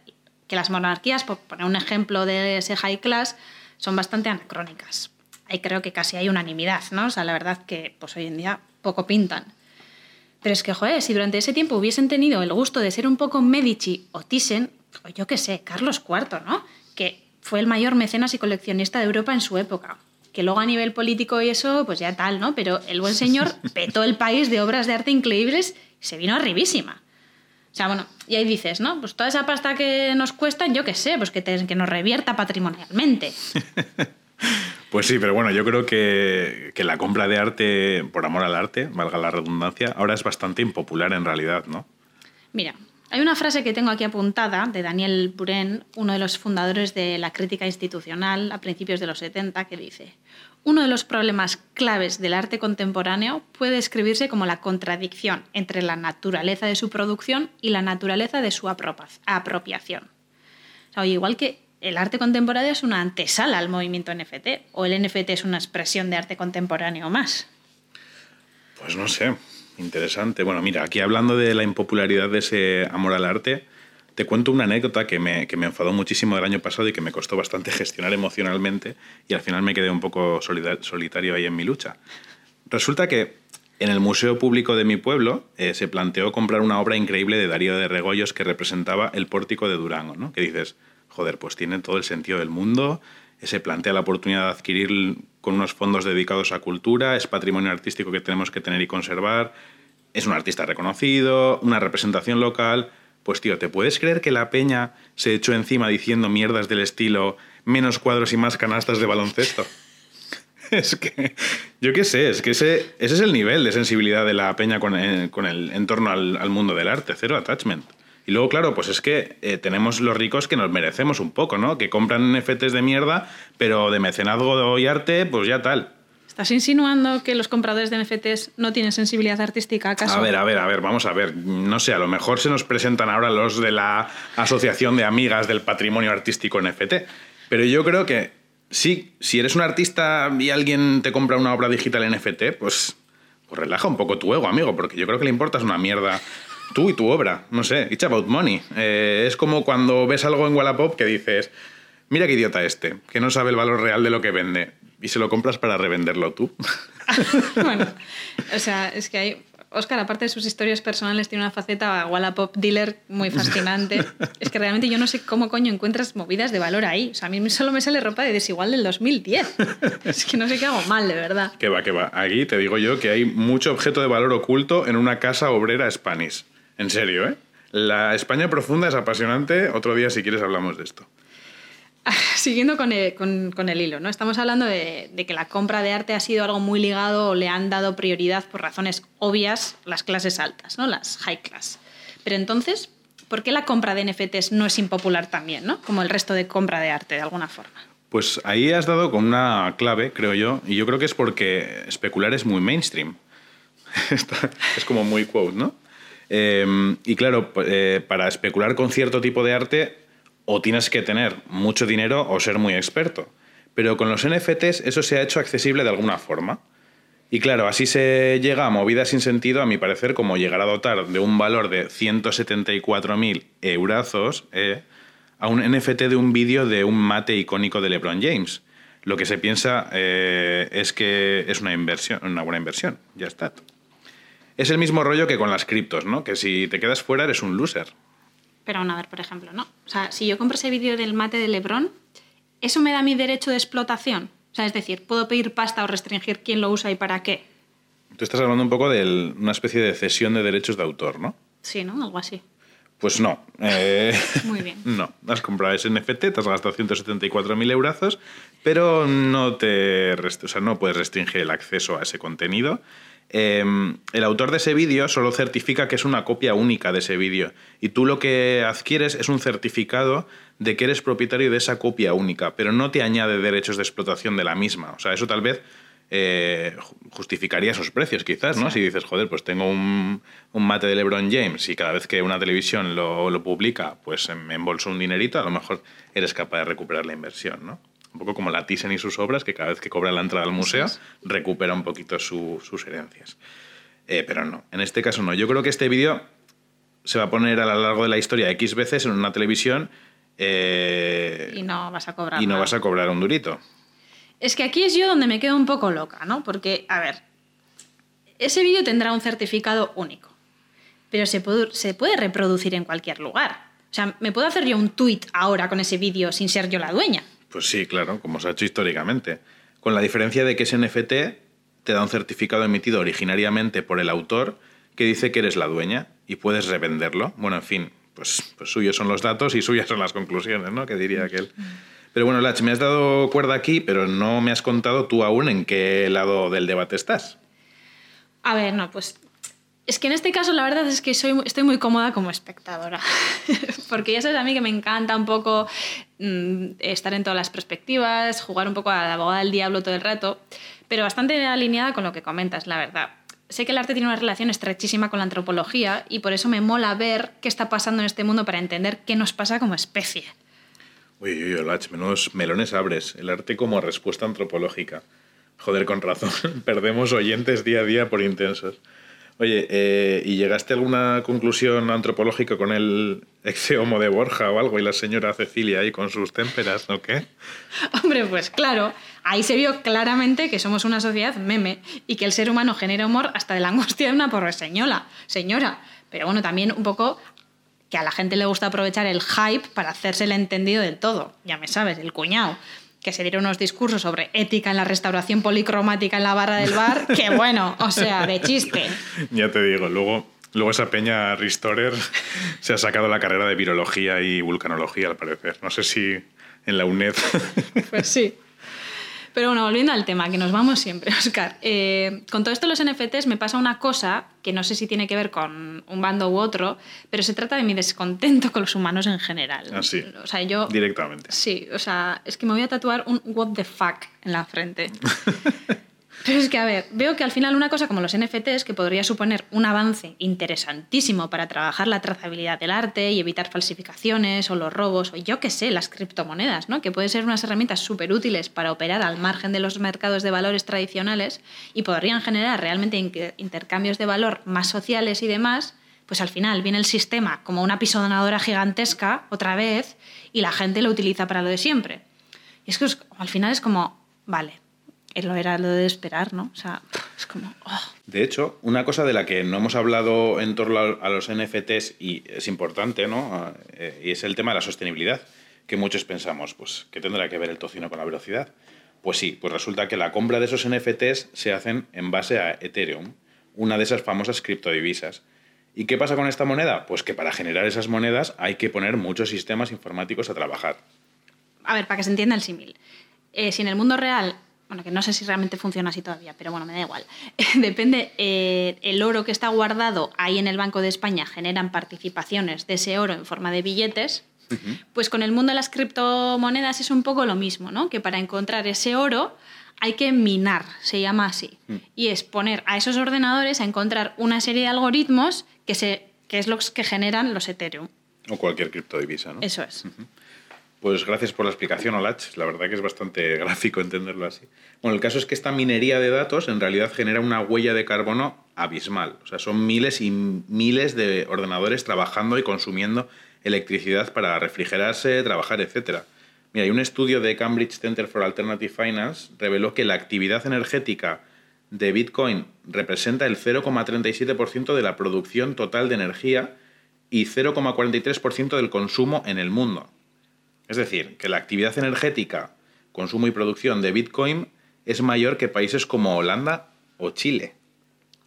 que las monarquías, por poner un ejemplo de ese high class, son bastante anacrónicas. Ahí creo que casi hay unanimidad, ¿no? O sea, la verdad que pues hoy en día poco pintan. Pero es que, joder, si durante ese tiempo hubiesen tenido el gusto de ser un poco Medici o Thyssen, o yo qué sé, Carlos IV, ¿no? Que fue el mayor mecenas y coleccionista de Europa en su época. Que luego a nivel político y eso, pues ya tal, ¿no? Pero el buen señor (laughs) petó el país de obras de arte increíbles y se vino arribísima. O sea, bueno, y ahí dices, ¿no? Pues toda esa pasta que nos cuesta, yo qué sé, pues que, que nos revierta patrimonialmente. (laughs) Pues sí, pero bueno, yo creo que, la compra de arte por amor al arte, valga la redundancia, ahora es bastante impopular en realidad, ¿no? Mira, hay una frase que tengo aquí apuntada de Daniel Buren, uno de los fundadores de la crítica institucional a principios de los 70, que dice, uno de los problemas claves del arte contemporáneo puede describirse como la contradicción entre la naturaleza de su producción y la naturaleza de su apropiación. O igual que el arte contemporáneo es una antesala al movimiento NFT o el NFT es una expresión de arte contemporáneo más. Pues no sé, interesante. Bueno, mira, aquí hablando de la impopularidad de ese amor al arte, te cuento una anécdota que me, que me enfadó muchísimo el año pasado y que me costó bastante (laughs) gestionar emocionalmente y al final me quedé un poco solitario ahí en mi lucha. Resulta que en el Museo Público de mi pueblo eh, se planteó comprar una obra increíble de Darío de Regoyos que representaba el pórtico de Durango, ¿no? Que dices, joder, pues tiene todo el sentido del mundo, se plantea la oportunidad de adquirir con unos fondos dedicados a cultura, es patrimonio artístico que tenemos que tener y conservar, es un artista reconocido, una representación local. Pues tío, ¿te puedes creer que la peña se echó encima diciendo mierdas del estilo menos cuadros y más canastas de baloncesto? (laughs) es que, yo qué sé, es que ese, ese es el nivel de sensibilidad de la peña con el, con el entorno al, al mundo del arte, cero attachment. Y luego, claro, pues es que eh, tenemos los ricos que nos merecemos un poco, ¿no? Que compran NFTs de mierda, pero de mecenazgo y arte, pues ya tal. ¿Estás insinuando que los compradores de NFTs no tienen sensibilidad artística, acaso? A ver, a ver, a ver, vamos a ver. No sé, a lo mejor se nos presentan ahora los de la Asociación de Amigas del Patrimonio Artístico NFT. Pero yo creo que sí, si eres un artista y alguien te compra una obra digital NFT, pues, pues relaja un poco tu ego, amigo, porque yo creo que le importas una mierda tú y tu obra. No sé, it's about money. Eh, es como cuando ves algo en Wallapop que dices, mira qué idiota este, que no sabe el valor real de lo que vende. y se lo compras para revenderlo tú. (laughs) bueno, o sea, es que hay Oscar, aparte de sus historias personales, tiene una faceta Wallapop dealer muy fascinante. (laughs) es que realmente yo no sé cómo coño encuentras movidas de valor ahí. O sea, a mí solo me sale ropa de desigual del 2010. es que no sé qué hago mal, de verdad. Que va, que va. Aquí te digo yo que hay mucho objeto de valor oculto en una casa obrera Spanish. En serio, ¿eh? La España profunda es apasionante. Otro día, si quieres, hablamos de esto. Siguiendo con el, hilo, ¿no? Estamos hablando de, que la compra de arte ha sido algo muy ligado o le han dado prioridad por razones obvias las clases altas, ¿no? Las high class. Pero entonces, ¿por qué la compra de NFTs no es impopular también, ¿no? Como el resto de compra de arte, de alguna forma. Pues ahí has dado con una clave, creo yo, y yo creo que es porque especular es muy mainstream. (laughs) es como muy quote, ¿no? Eh, y claro, eh, para especular con cierto tipo de arte o tienes que tener mucho dinero o ser muy experto. Pero con los NFTs eso se ha hecho accesible de alguna forma. Y claro, así se llega a movidas sin sentido, a mi parecer, como llegar a dotar de un valor de 174.000 eurazos eh, a un NFT de un vídeo de un mate icónico de LeBron James. Lo que se piensa eh, es que es una inversión, una buena inversión. Ya está. Es el mismo rollo que con las criptos, ¿no? Que si te quedas fuera eres un loser. Pero a ver, por ejemplo, ¿no? O sea, si yo compro ese vídeo del mate de Lebron, ¿eso me da mi derecho de explotación? O sea, es decir, ¿puedo pedir pasta o restringir quién lo usa y para qué? Tú estás hablando un poco de una especie de cesión de derechos de autor, ¿no? Sí, ¿no? Algo así. Pues no. Eh, (laughs) Muy bien. No, has comprado ese NFT, te has gastado 174.000 euros, pero no, te o sea, no puedes restringir el acceso a ese contenido Em, el autor de ese vídeo solo certifica que es una copia única de ese vídeo y tú lo que adquieres es un certificado de que eres propietario de esa copia única, pero no te añade derechos de explotación de la misma. O sea, eso tal vez eh, justificaría esos precios, quizás, ¿no? Si dices, joder, pues tengo un, mate de LeBron James y cada vez que una televisión lo, lo publica, pues me embolso un dinerito, a lo mejor eres capaz de recuperar la inversión, ¿no? Un poco como la Thyssen y sus obras, que cada vez que cobra la entrada al museo recupera un poquito sus herencias. Eh, pero no, en este caso no. Yo creo que este vídeo se va a poner a lo largo de la historia X veces en una televisión. Eh, y no vas a cobrar. Y no vas a cobrar un durito. Es que aquí es yo donde me quedo un poco loca, ¿no? Porque, a ver, ese vídeo tendrá un certificado único, pero se puede, se puede reproducir en cualquier lugar. O sea, me puedo hacer yo un tweet ahora con ese vídeo sin ser yo la dueña. Pues sí, claro, como se ha hecho históricamente. Con la diferencia de que ese NFT te da un certificado emitido originariamente por el autor que dice que eres la dueña y puedes revenderlo. Bueno, en fin, pues, pues suyos son los datos y suyas son las conclusiones, ¿no? Que diría aquel. Pero bueno, Lach, me has dado cuerda aquí, pero no me has contado tú aún en qué lado del debate estás. A ver, no, pues es que en este caso la verdad es que soy, estoy muy cómoda como espectadora, (laughs) porque ya sabes a mí que me encanta un poco mm, estar en todas las perspectivas, jugar un poco a la abogada del diablo todo el rato, pero bastante alineada con lo que comentas, la verdad. Sé que el arte tiene una relación estrechísima con la antropología y por eso me mola ver qué está pasando en este mundo para entender qué nos pasa como especie. Uy, uy, uy, menos melones abres. El arte como respuesta antropológica. Joder, con razón. (laughs) Perdemos oyentes día a día por intensos. Oye, eh, ¿y llegaste a alguna conclusión antropológica con el exeomo de Borja o algo y la señora Cecilia ahí con sus témperas, ¿no qué? (laughs) Hombre, pues claro, ahí se vio claramente que somos una sociedad meme y que el ser humano genera humor hasta de la angustia de una pobre señora. señora. Pero bueno, también un poco que a la gente le gusta aprovechar el hype para hacerse el entendido del todo. Ya me sabes, el cuñado que se dieron unos discursos sobre ética en la restauración policromática en la barra del bar, que (laughs) bueno, o sea, de chiste. Ya te digo, luego, luego esa peña Restorer se ha sacado la carrera de virología y vulcanología, al parecer. No sé si en la UNED. Pues sí. Pero bueno, volviendo al tema, que nos vamos siempre, (laughs) Oscar. Eh, con todo esto de los NFTs me pasa una cosa que no sé si tiene que ver con un bando u otro, pero se trata de mi descontento con los humanos en general. Así. Ah, o sea, yo... Directamente. Sí, o sea, es que me voy a tatuar un what the fuck en la frente. (laughs) Pero es que, a ver, veo que al final una cosa como los NFTs, que podría suponer un avance interesantísimo para trabajar la trazabilidad del arte y evitar falsificaciones o los robos, o yo qué sé, las criptomonedas, ¿no? que pueden ser unas herramientas súper útiles para operar al margen de los mercados de valores tradicionales y podrían generar realmente intercambios de valor más sociales y demás, pues al final viene el sistema como una pisonadora gigantesca otra vez y la gente lo utiliza para lo de siempre. Y es que al final es como, vale, lo era lo de esperar, ¿no? O sea, es como... oh. De hecho, una cosa de la que no hemos hablado en torno a a los NFTs y es importante, ¿no? Eh, Y es el tema de la sostenibilidad, que muchos pensamos, pues, ¿qué tendrá que ver el tocino con la velocidad? Pues sí, pues resulta que la compra de esos NFTs se hacen en base a Ethereum, una de esas famosas criptodivisas. ¿Y qué pasa con esta moneda? Pues que para generar esas monedas hay que poner muchos sistemas informáticos a trabajar. A ver, para que se entienda el símil. Eh, si en el mundo real, bueno, que no sé si realmente funciona así todavía, pero bueno, me da igual. (laughs) Depende, eh, el oro que está guardado ahí en el Banco de España generan participaciones de ese oro en forma de billetes. Pues con el mundo de las criptomonedas es un poco lo mismo, ¿no? Que para encontrar ese oro hay que minar, se llama así. Y es poner a esos ordenadores a encontrar una serie de algoritmos que, se, que es los que generan los Ethereum. O cualquier criptodivisa, ¿no? Eso es. Pues gracias por la explicación, Olach. La verdad que es bastante (laughs) gráfico entenderlo así. Bueno, el caso es que esta minería de datos en realidad genera una huella de carbono abismal. O sea, son miles y miles de ordenadores trabajando y consumiendo electricidad para refrigerarse, trabajar, etc. Mira, hay un estudio de Cambridge Center for Alternative Finance reveló que la actividad energética de Bitcoin representa el 0,37% de la producción total de energía y 0,43% del consumo en el mundo. Es decir, que la actividad energética, consumo y producción de Bitcoin es mayor que países como Holanda o Chile.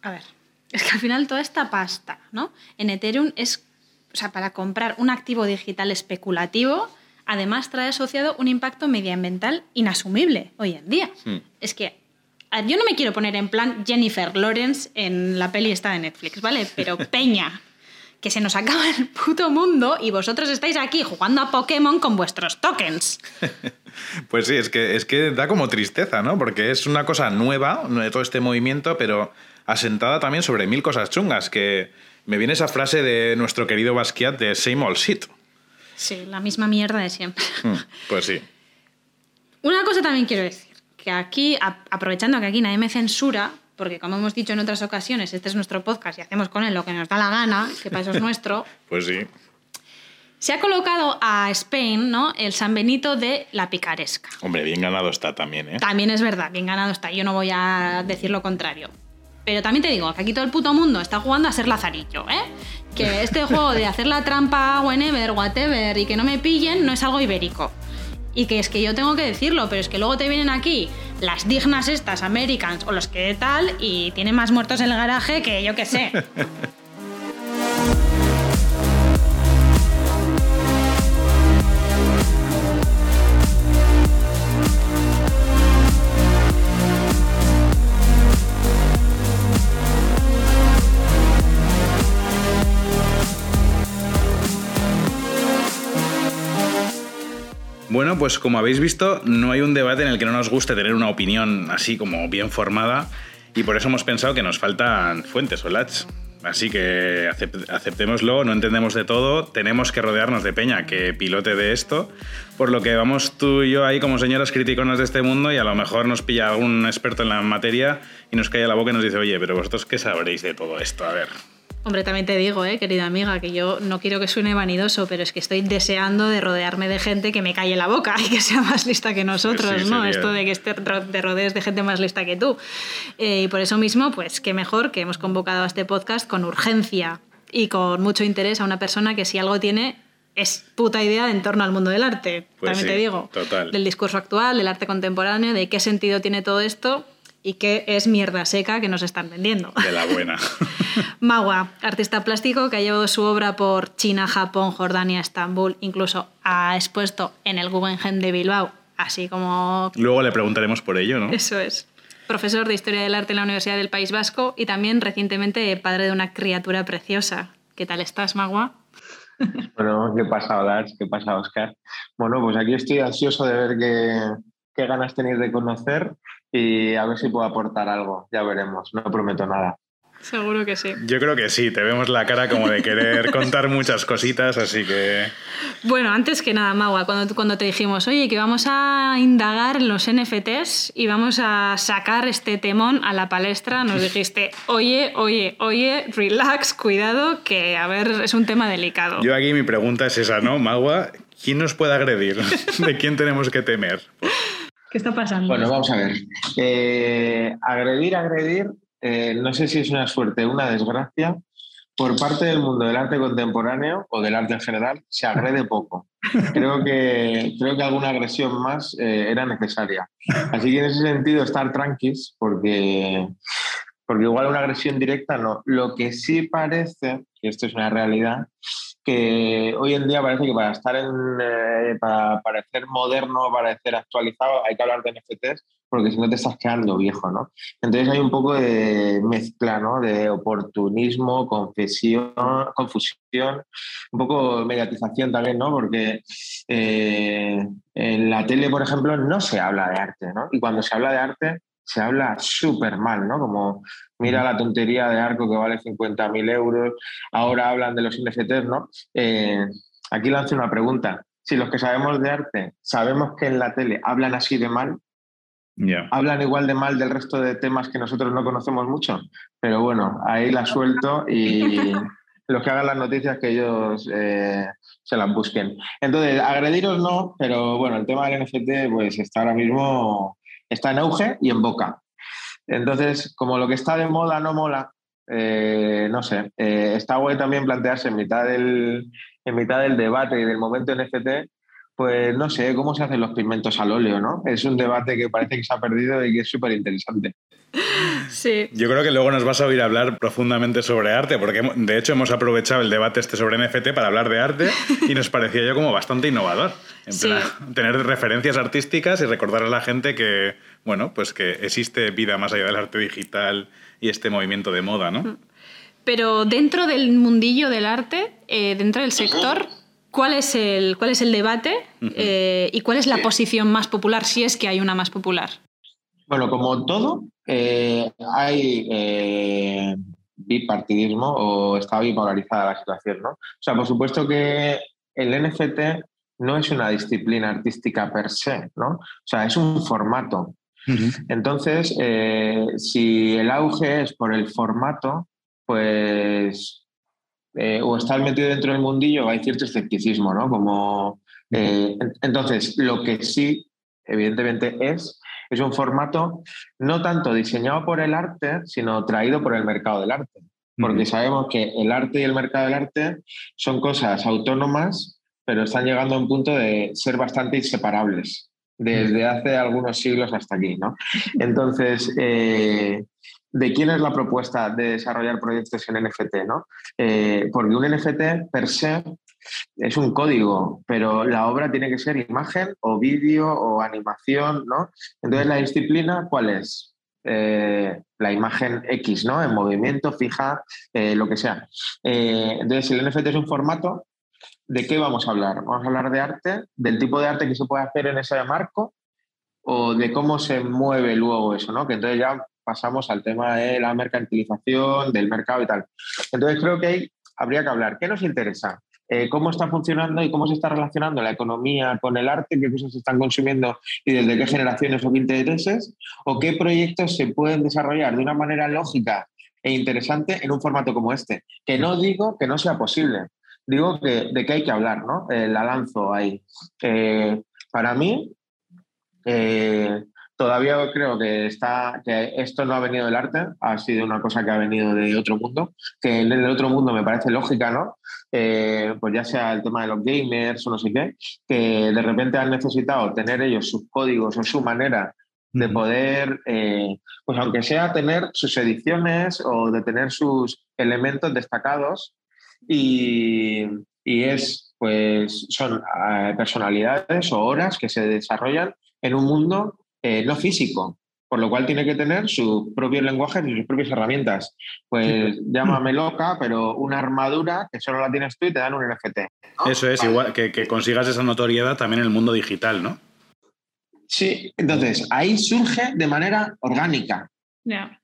A ver, es que al final toda esta pasta, ¿no? En Ethereum es, o sea, para comprar un activo digital especulativo, además trae asociado un impacto medioambiental inasumible hoy en día. Hmm. Es que yo no me quiero poner en plan Jennifer Lawrence en la peli esta de Netflix, ¿vale? Pero (laughs) Peña, que se nos acaba el puto mundo y vosotros estáis aquí jugando a Pokémon con vuestros tokens. (laughs) Pues sí, es que, es que da como tristeza, ¿no? Porque es una cosa nueva, de todo este movimiento, pero asentada también sobre mil cosas chungas, que me viene esa frase de nuestro querido Basquiat de same old shit. Sí, la misma mierda de siempre. Hmm, Pues sí. Una cosa también quiero decir, que aquí, aprovechando que aquí nadie me censura, porque como hemos dicho en otras ocasiones, este es nuestro podcast y hacemos con él lo que nos da la gana, que para eso es nuestro, (laughs) Pues sí. se ha colocado a Spain, ¿no? El San Benito de la picaresca. Hombre, bien ganado está también, ¿eh? También es verdad, bien ganado está, yo no voy a decir lo contrario. Pero también te digo que aquí todo el puto mundo está jugando a ser lazarillo, ¿eh? Que este juego de hacer la trampa whenever, whatever y que no me pillen no es algo ibérico. Y que es que yo tengo que decirlo, pero es que luego te vienen aquí las dignas estas, Americans o los que tal, y tienen más muertos en el garaje que yo que sé. (laughs) Bueno, pues como habéis visto, no hay un debate en el que no nos guste tener una opinión así como bien formada y por eso hemos pensado que nos faltan fuentes o lats. Así que acep- aceptémoslo, no entendemos de todo, tenemos que rodearnos de peña que pilote de esto, por lo que vamos tú y yo ahí como señoras criticonas de este mundo y a lo mejor nos pilla algún experto en la materia y nos cae la boca y nos dice, oye, pero vosotros qué sabréis de todo esto, a ver. Hombre, también te digo, eh, querida amiga, que yo no quiero que suene vanidoso, pero es que estoy deseando de rodearme de gente que me calle la boca y que sea más lista que nosotros, Sí, ¿no? sería- Esto de que te rodees de gente más lista que tú. Eh, y por eso mismo, pues qué mejor que hemos convocado a este podcast con urgencia y con mucho interés a una persona que si algo tiene es puta idea en torno al mundo del arte. Pues también sí, te digo. total. Del discurso actual, del arte contemporáneo, de qué sentido tiene todo esto y qué es mierda seca que nos están vendiendo. De la buena. (laughs) Magua, artista plástico que ha llevado su obra por China, Japón, Jordania, Estambul, incluso ha expuesto en el Guggenheim de Bilbao, así como... Luego le preguntaremos por ello, ¿no? Eso es. Profesor de Historia del Arte en la Universidad del País Vasco y también recientemente padre de una criatura preciosa. ¿Qué tal estás, Magua? (laughs) Bueno, ¿qué pasa, Lars? ¿Qué pasa, Oscar? Bueno, pues aquí estoy ansioso de ver qué, qué ganas tenéis de conocer y a ver si puedo aportar algo. Ya veremos, no prometo nada. Seguro que sí. Yo creo que sí, te vemos la cara como de querer (laughs) contar muchas cositas, así que... Bueno, antes que nada, Magua, cuando, cuando te dijimos, oye, que vamos a indagar los NFTs y vamos a sacar este temón a la palestra, nos (laughs) dijiste, oye, oye, oye, relax, cuidado, que a ver, es un tema delicado. Yo aquí mi pregunta es esa, ¿no? Magua, ¿quién nos puede agredir? (laughs) ¿De quién tenemos que temer? Pues, ¿Qué está pasando? Bueno, vamos a ver. Eh, agredir, agredir, eh, no sé si es una suerte o una desgracia. Por parte del mundo del arte contemporáneo o del arte en general, se agrede poco. Creo que, creo que alguna agresión más eh, era necesaria. Así que en ese sentido, estar tranquis, porque, porque igual una agresión directa no. Lo que sí parece, y esto es una realidad, que hoy en día parece que para estar en, eh, para parecer moderno, parecer actualizado, hay que hablar de NFTs, porque si no te estás quedando viejo, ¿no? Entonces hay un poco de mezcla, ¿no? De oportunismo, confesión, confusión, un poco mediatización también, ¿no? Porque eh, en la tele, por ejemplo, no se habla de arte, ¿no? Y cuando se habla de arte, se habla súper mal, ¿no? Como mira la tontería de arco que vale 50.000 euros, ahora hablan de los NFTs, ¿no? Eh, aquí lanzo una pregunta. Si los que sabemos de arte sabemos que en la tele hablan así de mal, hablan igual de mal del resto de temas que nosotros no conocemos mucho, pero bueno, ahí la suelto y (laughs) los que hagan las noticias que ellos eh, se las busquen. Entonces, agrediros no, pero bueno, el tema del NFT pues está ahora mismo, está en auge y en boca. Entonces, como lo que está de moda no mola, eh, no sé, eh, está guay también plantearse en mitad, del, en mitad del debate y del momento NFT, pues no sé cómo se hacen los pigmentos al óleo, ¿no? Es un debate que parece que se ha perdido y que es súper interesante. Sí. Yo creo que luego nos vas a oír hablar profundamente sobre arte, porque de hecho hemos aprovechado el debate este sobre NFT para hablar de arte (laughs) y nos parecía yo como bastante innovador. En plan, tener referencias artísticas y recordar a la gente que, bueno, pues que existe vida más allá del arte digital y este movimiento de moda, ¿no? Pero dentro del mundillo del arte, eh, dentro del sector, ¿cuál es el, cuál es el debate eh, y cuál es la posición más popular, si es que hay una más popular? Bueno, como todo, eh, hay bipartidismo o está bipolarizada la situación, ¿no? O sea, por supuesto que el NFT no es una disciplina artística per se, ¿no? O sea, es un formato. Entonces, eh, si el auge es por el formato, pues eh, o estar metido dentro del mundillo hay cierto escepticismo, ¿no? Como, eh, entonces, lo que sí, evidentemente, es, es un formato no tanto diseñado por el arte, sino traído por el mercado del arte. Porque sabemos que el arte y el mercado del arte son cosas autónomas, pero están llegando a un punto de ser bastante inseparables desde hace algunos siglos hasta aquí. ¿no? Entonces, eh, ¿de quién es la propuesta de desarrollar proyectos en NFT? ¿no? Eh, porque un NFT per se es un código, pero la obra tiene que ser imagen o vídeo o animación. ¿no? Entonces, la disciplina, ¿cuál es? Eh, la imagen X, ¿no? En movimiento, fija, lo que sea. entonces, el NFT es un formato ¿de qué vamos a hablar? Vamos a hablar de arte, del tipo de arte que se puede hacer en ese marco o de cómo se mueve luego eso, ¿no? Que entonces ya pasamos al tema de la mercantilización, del mercado y tal. Entonces creo que ahí habría que hablar. ¿Qué nos interesa? Eh, ¿Cómo está funcionando y cómo se está relacionando la economía con el arte? ¿Qué cosas se están consumiendo y desde qué generaciones o qué intereses? ¿O qué proyectos se pueden desarrollar de una manera lógica e interesante en un formato como este? Que no digo que no sea posible, digo que, de qué hay que hablar, ¿no? Eh, la lanzo ahí. Eh, para mí, eh, todavía creo que, está, que esto no ha venido del arte, ha sido una cosa que ha venido de otro mundo, que en el otro mundo me parece lógica, ¿no? pues ya sea el tema de los gamers o no sé qué, que de repente han necesitado tener ellos sus códigos o su manera de poder, pues aunque sea tener sus ediciones o de tener sus elementos destacados y, es, pues, son eh, personalidades o horas que se desarrollan en un mundo eh, no físico, por lo cual tiene que tener sus propios lenguajes y sus propias herramientas. Pues llámame loca, pero una armadura que solo la tienes tú y te dan un NFT. Eso es, igual que, que, consigas esa notoriedad también en el mundo digital, ¿no? Sí, entonces ahí surge de manera orgánica.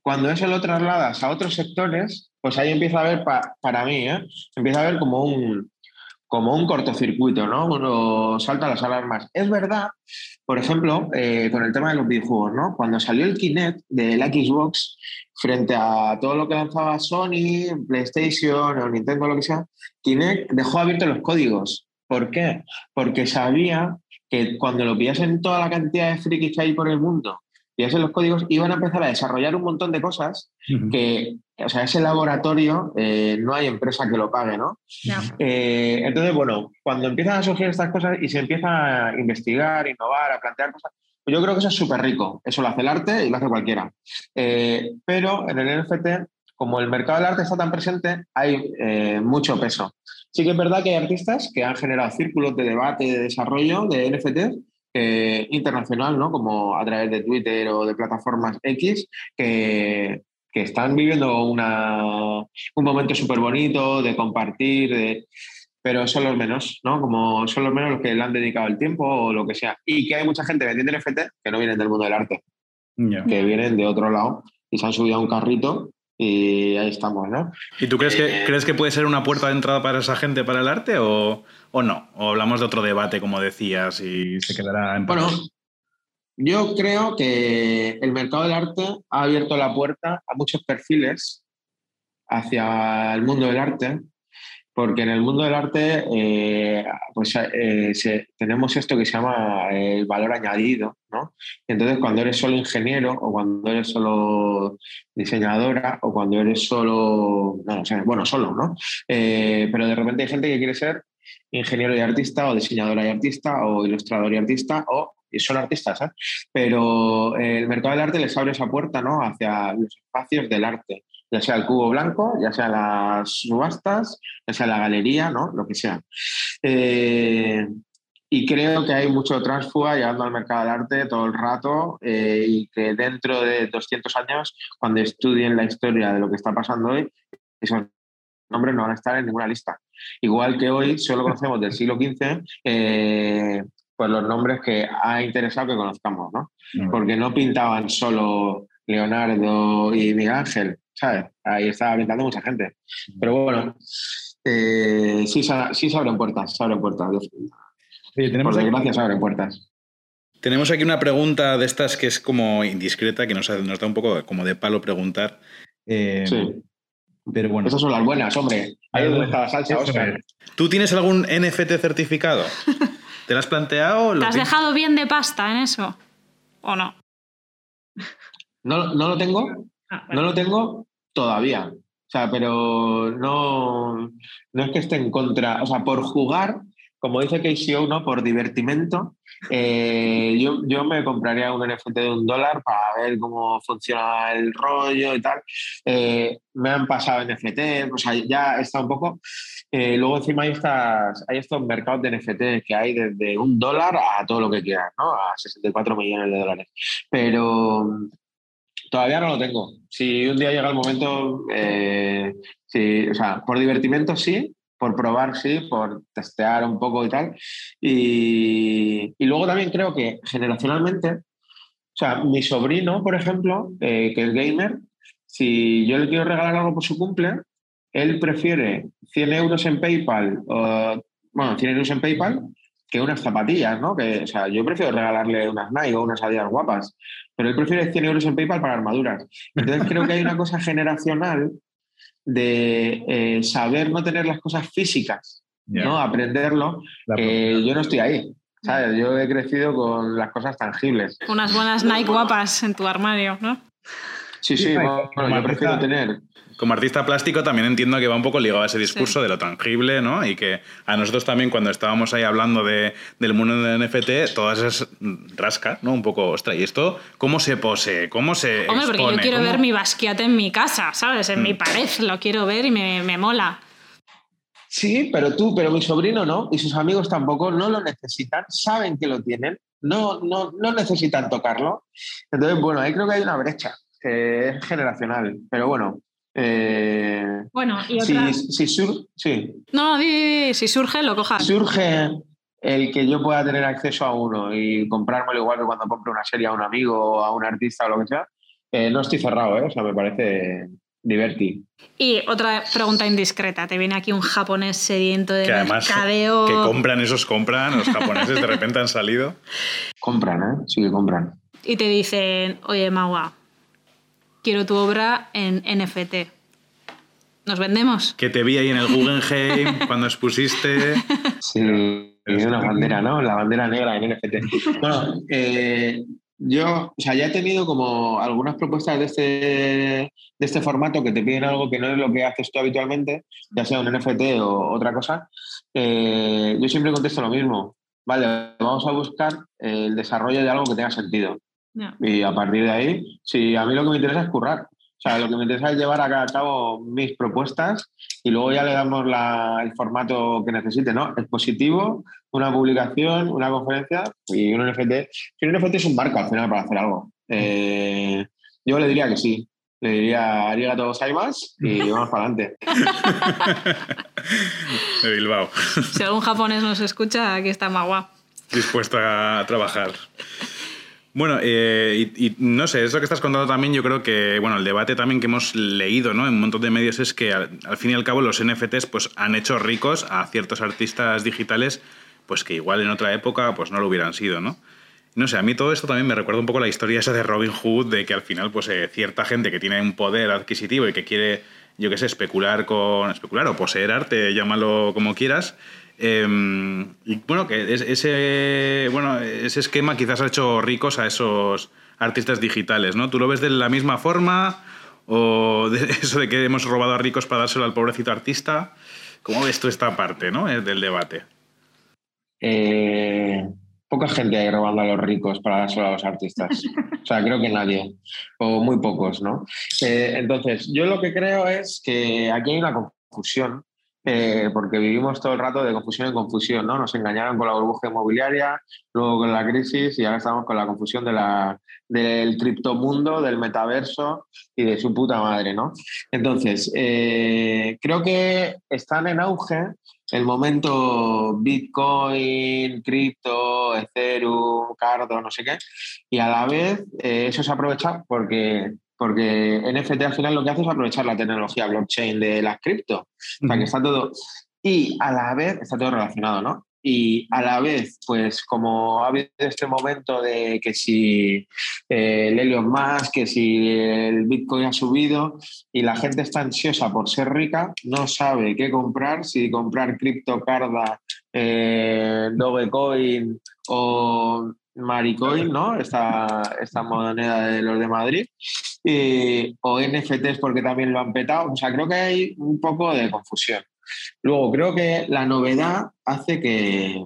Cuando eso lo trasladas a otros sectores, pues ahí empieza a ver, para mí, ¿eh? empieza a ver como un, como un cortocircuito, ¿no? Uno salta las alarmas. Es verdad, por ejemplo, eh, con el tema de los videojuegos, ¿no? Cuando salió el Kinect del Xbox frente a todo lo que lanzaba Sony, PlayStation o Nintendo, lo que sea, Kinect dejó abiertos los códigos. ¿Por qué? Porque sabía que cuando lo pillasen toda la cantidad de frikis que hay por el mundo, pillasen los códigos, iban a empezar a desarrollar un montón de cosas que, o sea, ese laboratorio eh, no hay empresa que lo pague, ¿no? Eh, entonces, bueno, cuando empiezan a surgir estas cosas y se empieza a investigar, innovar, a plantear cosas, pues yo creo que eso es súper rico. Eso lo hace el arte y lo hace cualquiera. Eh, pero en el NFT, como el mercado del arte está tan presente, hay mucho peso. Sí que es verdad que hay artistas que han generado círculos de debate, de desarrollo de NFT eh, internacional, ¿no? como a través de Twitter o de plataformas X, que, que están viviendo una, un momento súper bonito de compartir, de, pero son los menos, ¿no? Como son los menos los que le han dedicado el tiempo o lo que sea. Y que hay mucha gente vendiendo NFT que no vienen del mundo del arte, que vienen de otro lado y se han subido a un carrito y ahí estamos, ¿no? ¿Y tú crees que, eh, crees que puede ser una puerta de entrada para esa gente para el arte o, o no? ¿O hablamos de otro debate, como decías, y se quedará en Bueno, yo creo que el mercado del arte ha abierto la puerta a muchos perfiles hacia el mundo del arte porque en el mundo del arte eh, pues, eh, tenemos esto que se llama el valor añadido, ¿no? Entonces, cuando eres solo ingeniero o cuando eres solo diseñadora o cuando eres solo, no, bueno, solo, ¿no? Eh, pero de repente hay gente que quiere ser ingeniero y artista o diseñadora y artista o ilustrador y artista o y son artistas, ¿eh? pero el mercado del arte les abre esa puerta ¿no? hacia los espacios del arte ya sea el cubo blanco, ya sea las subastas, ya sea la galería, ¿no? Lo que sea. Eh, y creo que hay mucho transfuga llegando al mercado del arte todo el rato eh, y que dentro de 200 años, cuando estudien la historia de lo que está pasando hoy, esos nombres no van a estar en ninguna lista. Igual que hoy solo conocemos del siglo XV eh, pues los nombres que ha interesado que conozcamos, ¿no? Porque no pintaban solo Leonardo y Miguel Ángel, ¿sabes? Ahí estaba pintando mucha gente. Pero bueno, eh, sí, sí se abren puertas, se abren puertas. Por desgracia se abren puertas. Tenemos aquí una pregunta de estas que es como indiscreta, que nos, nos da un poco como de palo preguntar. Eh, sí. Pero bueno. Esas son las buenas, hombre. Ahí es donde está la salsa, Oscar. ¿Tú tienes algún NFT certificado? (laughs) ¿Te lo has planteado? ¿Te has dejado bien de pasta en eso? ¿O no? No, no lo tengo. Ah, no lo tengo todavía. O sea, pero no, no es que esté en contra. O sea, por jugar, como dice KCO, ¿no? Por divertimento, eh, yo, yo, me compraría un NFT de un dólar para ver cómo funciona el rollo y tal. Eh, me han pasado NFT, o sea, ya está un poco. Eh, luego encima hay, estas, hay estos mercados de NFT que hay desde un dólar a todo lo que quieras, ¿no? A 64 millones de dólares. Pero, Todavía no lo tengo. Si un día llega el momento, eh, o sea, por divertimento sí, por probar sí, por testear un poco y tal. Y, luego también creo que generacionalmente, o sea, mi sobrino, por ejemplo, eh, que es gamer, si yo le quiero regalar algo por su cumple, él prefiere 100 euros en PayPal, o, bueno, 100 euros en PayPal que unas zapatillas, ¿no? Que, o sea, yo prefiero regalarle unas Nike o unas Adidas guapas, pero él prefiere 100 euros en PayPal para armaduras. Entonces creo que hay una cosa generacional de eh, saber no tener las cosas físicas, ¿no? Aprenderlo. yo no estoy ahí. ¿sabes? Yo he crecido con las cosas tangibles. Unas buenas Nike guapas en tu armario, ¿no? Sí, sí, bueno, yo prefiero tener como artista plástico también entiendo que va un poco ligado a ese discurso de lo tangible, ¿no? Y que a nosotros también cuando estábamos ahí hablando de, del mundo del NFT, todas esas rasca, ¿no? Un poco, ostras, ¿y esto cómo se posee? ¿Cómo se Hombre, porque yo quiero ver mi basquiate en mi casa, ¿sabes? En mi mm. pared, lo quiero ver y me, me mola. Sí, pero tú, pero mi sobrino no, y sus amigos tampoco, no lo necesitan, saben que lo tienen, no, no, no necesitan tocarlo. Entonces, bueno, ahí creo que hay una brecha que es generacional, pero bueno, eh, bueno, y otra... Si, sí. No, si surge, lo cojas. Surge el que yo pueda tener acceso a uno y comprármelo igual que cuando compro una serie a un amigo o a un artista o lo que sea, eh, no estoy cerrado, ¿eh? O sea, me parece divertido. Y otra pregunta indiscreta. Te viene aquí un japonés sediento de que además, mercadeo. Que compran, esos compran. Los japoneses de repente han salido. Compran, ¿eh? Sí que compran. Y te dicen, oye, Magua, quiero tu obra en NFT. Nos vendemos. Que te vi ahí en el Guggenheim cuando expusiste. Sí, una bandera, ¿no? La bandera negra en NFT. Bueno, eh, yo, o sea, ya he tenido como algunas propuestas de este, de este formato que te piden algo que no es lo que haces tú habitualmente, ya sea un NFT o otra cosa. Eh, yo siempre contesto lo mismo. Vale, vamos a buscar el desarrollo de algo que tenga sentido. Y a partir de ahí, si a mí lo que me interesa es currar. O sea, lo que me interesa es llevar a cabo mis propuestas y luego ya le damos el formato que necesite, ¿no? Expositivo, una publicación, una conferencia y un NFT. Si un NFT es un marco al final para hacer algo. Eh, yo le diría que sí. Le diría arigato más y (laughs) vamos para adelante. (laughs) De Bilbao. Si algún japonés nos escucha, aquí está Magua. Dispuesto a trabajar. Bueno, eh, y, no sé, eso que estás contando también, yo creo que, bueno, el debate también que hemos leído ¿no? en un montón de medios es que al, fin y al cabo los NFTs pues, han hecho ricos a ciertos artistas digitales pues que igual en otra época pues no lo hubieran sido, ¿no? No sé, a mí todo esto también me recuerda un poco la historia esa de Robin Hood, de que al final pues eh, cierta gente que tiene un poder adquisitivo y que quiere, yo qué sé, especular con especular o poseer arte, llámalo como quieras, Em, y bueno, que ese, bueno, ese esquema quizás ha hecho ricos a esos artistas digitales, ¿no? ¿Tú lo ves de la misma forma? ¿O (laughs) eso de que hemos robado a ricos para dárselo al pobrecito artista? ¿Cómo ves tú esta parte ¿no? Eh, del debate? Eh, poca gente hay robando a los ricos para dárselo a los artistas. O sea, creo que nadie, o muy pocos, ¿no? Eh, entonces, yo lo que creo es que aquí hay una confusión eh, porque vivimos todo el rato de confusión en confusión, ¿no? Nos engañaron con la burbuja inmobiliaria, luego con la crisis y ahora estamos con la confusión de la, del criptomundo, del metaverso y de su puta madre, ¿no? Entonces, eh, creo que están en auge el momento Bitcoin, cripto, Ethereum, Cardo, no sé qué, y a la vez eh, eso se aprovecha porque porque NFT al final lo que hace es aprovechar la tecnología blockchain de las cripto. O sea, que está todo. Y a la vez está todo relacionado, ¿no? Y a la vez, pues como ha habido este momento de que si eh, el Elon Musk, que si el Bitcoin ha subido y la gente está ansiosa por ser rica, no sabe qué comprar, si comprar criptocarda, eh, Dogecoin o Maricoin, ¿no? Esta, esta moneda de los de Madrid. o NFTs porque también lo han petado. O sea, creo que hay un poco de confusión. Luego, creo que la novedad hace que,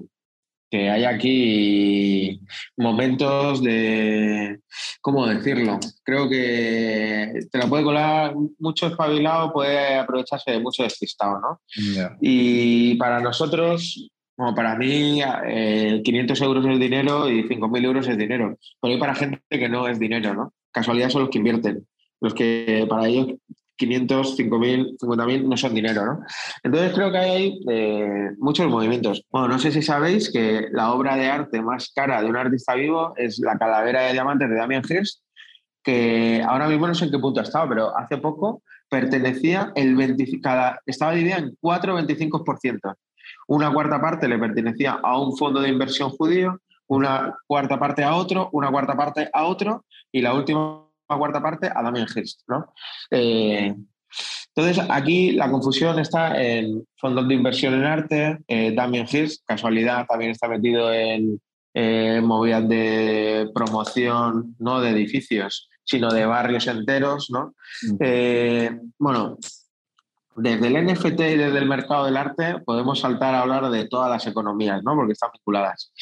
que hay aquí momentos de, ¿cómo decirlo? Creo que te la puede colar mucho espabilado, puede aprovecharse de mucho despistado, ¿no? Y para nosotros, como para mí, 500 eh, euros es dinero y 5.000 euros es dinero. Pero hay para gente que no es dinero, ¿no? Casualidad son los que invierten. Los que para ellos 500, 5.000, 50.000 no son dinero, ¿no? Entonces creo que hay eh, muchos movimientos. Bueno, no sé si sabéis que la obra de arte más cara de un artista vivo es la calavera de diamantes de Damien Hirst, que ahora mismo no sé en qué punto ha estado, pero hace poco pertenecía el 25, estaba dividida en 4-25%. Una cuarta parte le pertenecía a un fondo de inversión judío, una cuarta parte a otro, una cuarta parte a otro y la última cuarta parte a Damien Hirst. ¿no? Eh, entonces, aquí la confusión está en fondos de inversión en arte. Eh, Damien Hirst, casualidad, también está metido en eh, movidas de promoción, no de edificios, sino de barrios enteros. ¿no? Mm. Eh, bueno, desde el NFT y desde el mercado del arte podemos saltar a hablar de todas las economías, ¿no? Porque están vinculadas.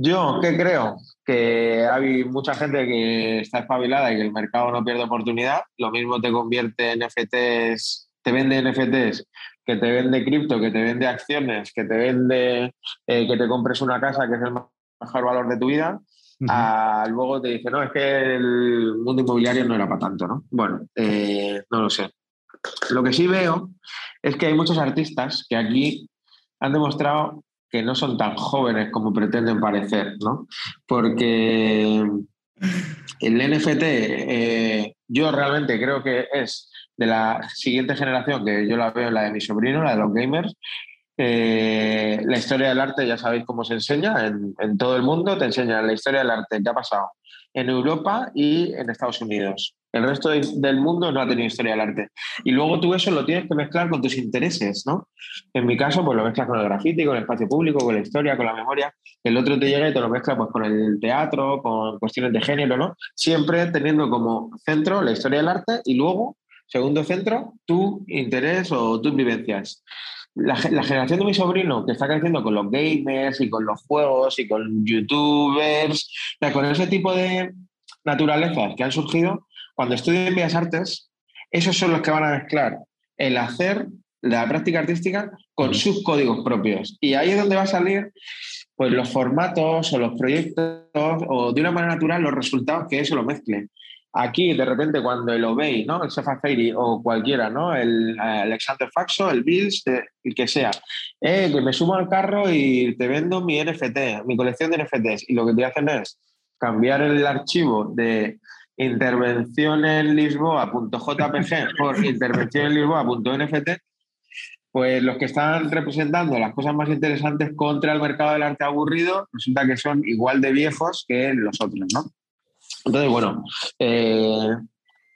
Yo, ¿qué creo? Que hay mucha gente que está espabilada y que el mercado no pierde oportunidad. Lo mismo te convierte en NFTs, te vende NFTs, que te vende cripto, que te vende acciones, que te vende eh, que te compres una casa, que es el mejor valor de tu vida. luego te dice, no, es que el mundo inmobiliario no era para tanto, ¿no? Bueno, eh, no lo sé. Lo que sí veo es que hay muchos artistas que aquí han demostrado que no son tan jóvenes como pretenden parecer, ¿no? Porque el NFT, eh, yo realmente creo que es de la siguiente generación, que yo la veo la de mi sobrino, la de los gamers. Eh, la historia del arte, ya sabéis cómo se enseña en, en todo el mundo, te enseña la historia del arte, qué ha pasado en Europa y en Estados Unidos. El resto del mundo no ha tenido historia del arte. Y luego tú eso lo tienes que mezclar con tus intereses, ¿no? En mi caso, pues lo mezclas con el grafiti, con el espacio público, con la historia, con la memoria. El otro te llega y te lo mezcla pues, con el teatro, con cuestiones de género, ¿no? Siempre teniendo como centro la historia del arte y luego, segundo centro, tu interés o tus vivencias. La, la, generación de mi sobrino, que está creciendo con los gamers y con los juegos y con youtubers, con ese tipo de naturalezas que han surgido, cuando estudien Bellas Artes, esos son los que van a mezclar el hacer, la práctica artística, con sus códigos propios. Y ahí es donde va a salir pues, los formatos o los proyectos o de una manera natural los resultados que eso lo mezcle. Aquí, de repente, cuando el Obey, ¿no? el Sefa Fairy o cualquiera, ¿no? el Alexander Faxo, el Bills, el que sea, eh, que me sumo al carro y te vendo mi NFT, mi colección de NFTs. Y lo que te hacen es cambiar el archivo de intervención en Lisboa.jpg por intervención en Lisboa.nft, pues los que están representando las cosas más interesantes contra el mercado del arte aburrido resulta que son igual de viejos que los otros, ¿no? Entonces, bueno, eh,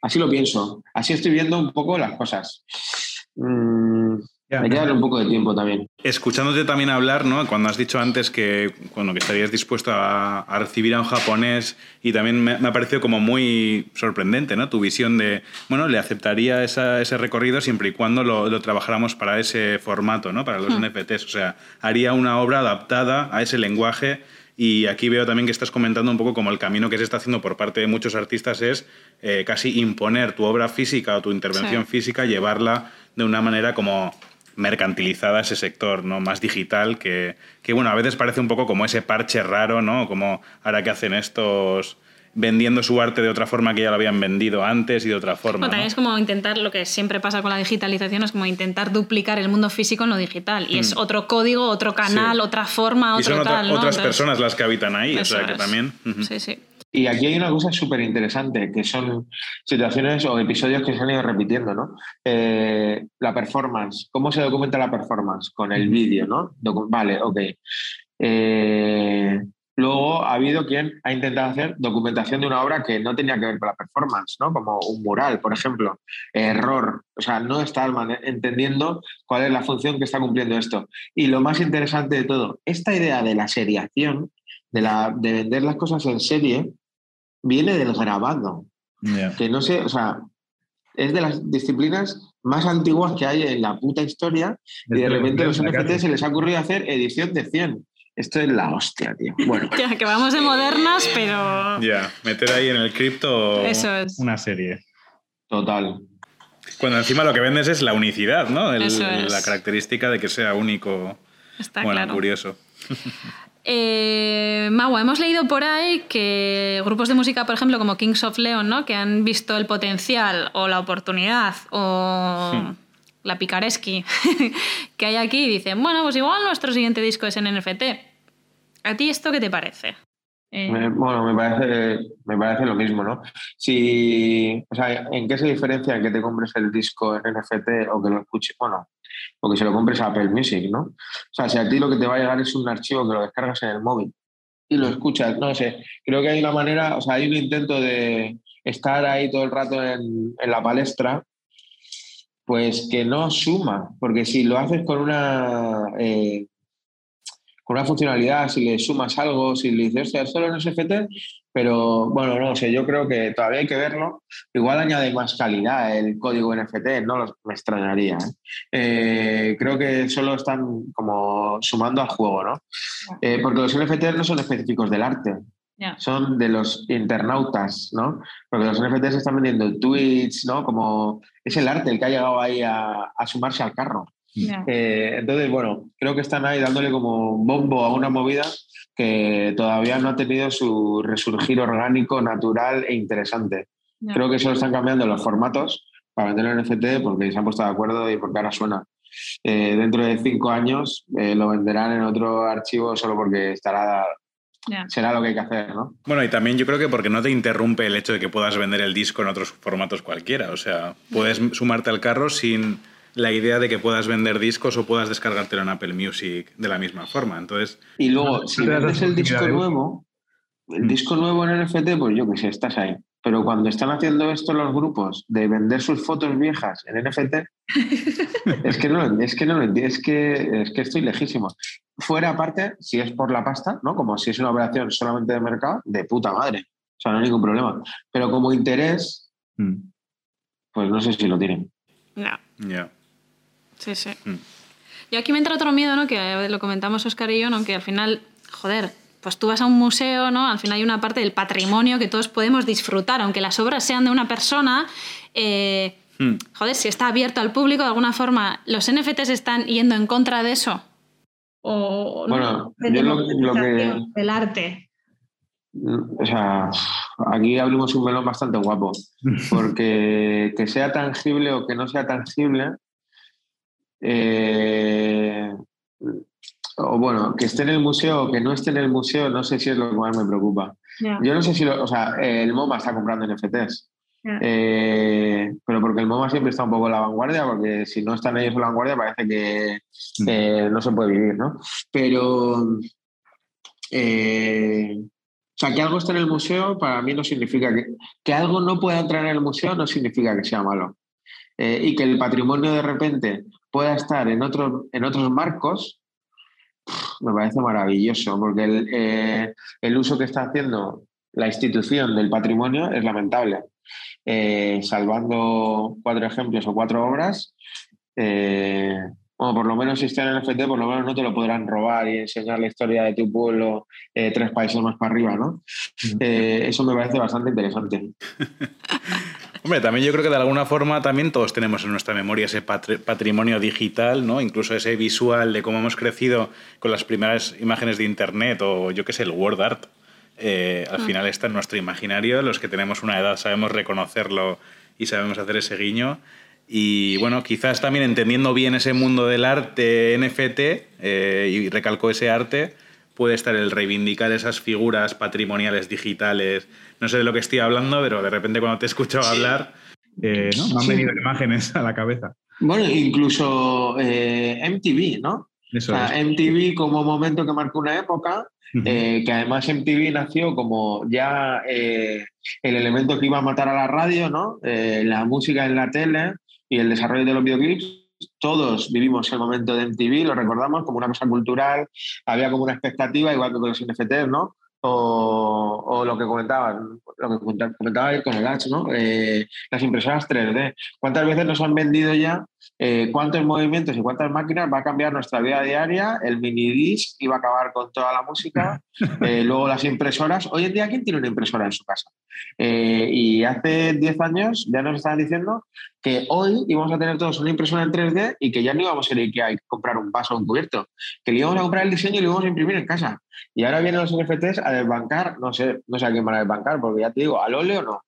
así lo pienso, así estoy viendo un poco las cosas. Mm, hay que darle un poco de tiempo también. Escuchándote también hablar, ¿no? Cuando has dicho antes que, bueno, que estarías dispuesto a, recibir a un japonés y también me, ha parecido como muy sorprendente, ¿no? Tu visión de, bueno, le aceptaría ese recorrido siempre y cuando lo, trabajáramos para ese formato, ¿no? Para los hmm. NFTs. O sea, haría una obra adaptada a ese lenguaje y aquí veo también que estás comentando un poco como el camino que se está haciendo por parte de muchos artistas es eh, casi imponer tu obra física o tu intervención física, llevarla de una manera como mercantilizada ese sector, ¿no? Más digital, que, que, bueno, a veces parece un poco como ese parche raro, ¿no? Como ahora que hacen estos vendiendo su arte de otra forma que ya lo habían vendido antes y de otra forma. también es como intentar, lo que siempre pasa con la digitalización, es como intentar duplicar el mundo físico en lo digital. Y es mm. otro código, otro canal, otra forma, otro y son otras personas las que habitan ahí, o sea que también... Sí, sí. Y aquí hay una cosa súper interesante, que son situaciones o episodios que se han ido repitiendo, ¿no? Eh, la performance, ¿cómo se documenta la performance? Con el vídeo, ¿no? vale, ok. Eh, luego ha habido quien ha intentado hacer documentación de una obra que no tenía que ver con la performance, ¿no? Como un mural, por ejemplo. Error. O sea, no está entendiendo cuál es la función que está cumpliendo esto. Y lo más interesante de todo, esta idea de la seriación, de, la, de vender las cosas en serie, viene del grabado. Que no sé, o sea, es de las disciplinas más antiguas que hay en la puta historia y de repente a los NFT se les ha ocurrido hacer edición de 100. Esto es la hostia, tío. Bueno. (laughs) Ya, que vamos de modernas, pero... Ya, meter ahí en el cripto una serie. Total. Cuando encima lo que vendes es la unicidad, ¿no? La característica de que sea único. Está bueno, curioso. (laughs) Eh, hemos leído por ahí que grupos de música, por ejemplo, como Kings of Leon, ¿no? que han visto el potencial o la oportunidad o la picaresqui (laughs) que hay aquí y dicen, bueno, pues igual nuestro siguiente disco es en NFT. ¿A ti esto qué te parece? Eh, bueno, me parece, me parece lo mismo, ¿no? Si, o sea, ¿en qué se diferencia que te compres el disco en NFT o que lo escuches? Bueno, o que se lo compres a Apple Music, ¿no? O sea, si a ti lo que te va a llegar es un archivo que lo descargas en el móvil y lo escuchas, no sé, creo que hay una manera, o sea, hay un intento de estar ahí todo el rato en, en la palestra, pues que no suma, porque si lo haces con una... Eh, con una funcionalidad, si le sumas algo, si le dices, hostia, solo en SFT, pero bueno, no sé, yo creo que todavía hay que verlo. Igual añade más calidad el código NFT, no me extrañaría. ¿eh? Eh, creo que solo están como sumando al juego, ¿no? Eh, porque los NFT no son específicos del arte, son de los internautas, ¿no? Porque los NFTs están vendiendo tweets, ¿no? Como es el arte el que ha llegado ahí a, a sumarse al carro. Entonces, bueno, creo que están ahí dándole como bombo a una movida que todavía no ha tenido su resurgir orgánico, natural e interesante. Creo que solo están cambiando los formatos para vender el NFT porque se han puesto de acuerdo y porque ahora suena. Eh, dentro de cinco años eh, lo venderán en otro archivo solo porque estará será lo que hay que hacer, ¿no? Bueno, y también yo creo que porque no te interrumpe el hecho de que puedas vender el disco en otros formatos cualquiera. O sea, puedes sumarte al carro sin la idea de que puedas vender discos o puedas descargártelo en Apple Music de la misma forma. Entonces, y luego, si vendes el disco nuevo, el mm. disco nuevo en NFT, pues yo que sé, estás ahí. Pero cuando están haciendo esto los grupos de vender sus fotos viejas en NFT, (laughs) es que no, es que no lo entiendo, es que, es que estoy lejísimo. Fuera aparte, si es por la pasta, ¿no? Como si es una operación solamente de mercado, de puta madre. O sea, no hay ningún problema. Pero como interés, mm. pues no sé si lo tienen. No. Ya. Sí, sí. Mm. Y aquí me entra otro miedo, ¿no? Que lo comentamos Oscar y yo, ¿no? Que al final, joder, pues tú vas a un museo, ¿no? Al final hay una parte del patrimonio que todos podemos disfrutar, aunque las obras sean de una persona. Eh, hmm. Joder, si está abierto al público de alguna forma, ¿los NFTs están yendo en contra de eso? O bueno, yo lo, que. El arte. O sea, aquí abrimos un melón bastante guapo, porque que sea tangible o que no sea tangible, eh, o bueno, que esté en el museo o que no esté en el museo, no sé si es lo que más me preocupa. Yo no sé si, lo, o sea, el MoMA está comprando NFTs. Eh, pero porque el MoMA siempre está un poco en la vanguardia, porque si no están ellos en la vanguardia parece que mm. eh, no se puede vivir, ¿no? Pero, eh, o sea, que algo esté en el museo para mí no significa que, que algo no pueda entrar en el museo, no significa que sea malo. y que el patrimonio de repente pueda estar en, otros en otros marcos, me parece maravilloso, porque eh, el, uso que está haciendo la institución del patrimonio es lamentable. Eh, salvando cuatro ejemplos o cuatro obras, eh, bueno, por lo menos si está en el FT, por lo menos no te lo podrán robar y enseñar la historia de tu pueblo tres países más para arriba, ¿no? eso me parece bastante interesante. (laughs) Hombre, también yo creo que de alguna forma también todos tenemos en nuestra memoria ese patrimonio digital, ¿no? Incluso ese visual de cómo hemos crecido con las primeras imágenes de Internet o yo qué sé, el word art. Eh, al ah. final está en nuestro imaginario, los que tenemos una edad sabemos reconocerlo y sabemos hacer ese guiño. Y bueno, quizás también entendiendo bien ese mundo del arte NFT, eh, y recalco ese arte, puede estar el reivindicar esas figuras patrimoniales digitales. No sé de lo que estoy hablando, pero de repente cuando te he escuchado hablar, eh, ¿no? me han venido imágenes a la cabeza. Bueno, incluso eh, MTV, ¿no? Eso MTV como momento que marcó una época, eh, que además MTV nació como ya el elemento que iba a matar a la radio, ¿no? la música en la tele y el desarrollo de los videoclips todos vivimos el momento de MTV, lo recordamos como una cosa cultural, había como una expectativa, igual que con los NFTs, ¿no? O, lo que comentaba, lo que comentaba con el H, ¿no? Eh, las impresoras 3D. ¿Cuántas veces nos han vendido ya eh, cuántos movimientos y cuántas máquinas va a cambiar nuestra vida diaria? El mini disc iba a acabar con toda la música. (laughs) Eh, luego las impresoras. Hoy en día, ¿quién tiene una impresora en su casa? y hace 10 años ya nos estaban diciendo que hoy íbamos a tener todos una impresora en 3D y que ya no íbamos a ir a comprar un vaso o un cubierto, que le íbamos a comprar el diseño y lo íbamos a imprimir en casa. Y ahora vienen los NFTs a desbancar, no sé, no sé a quién van a desbancar, porque ya te digo, al óleo no,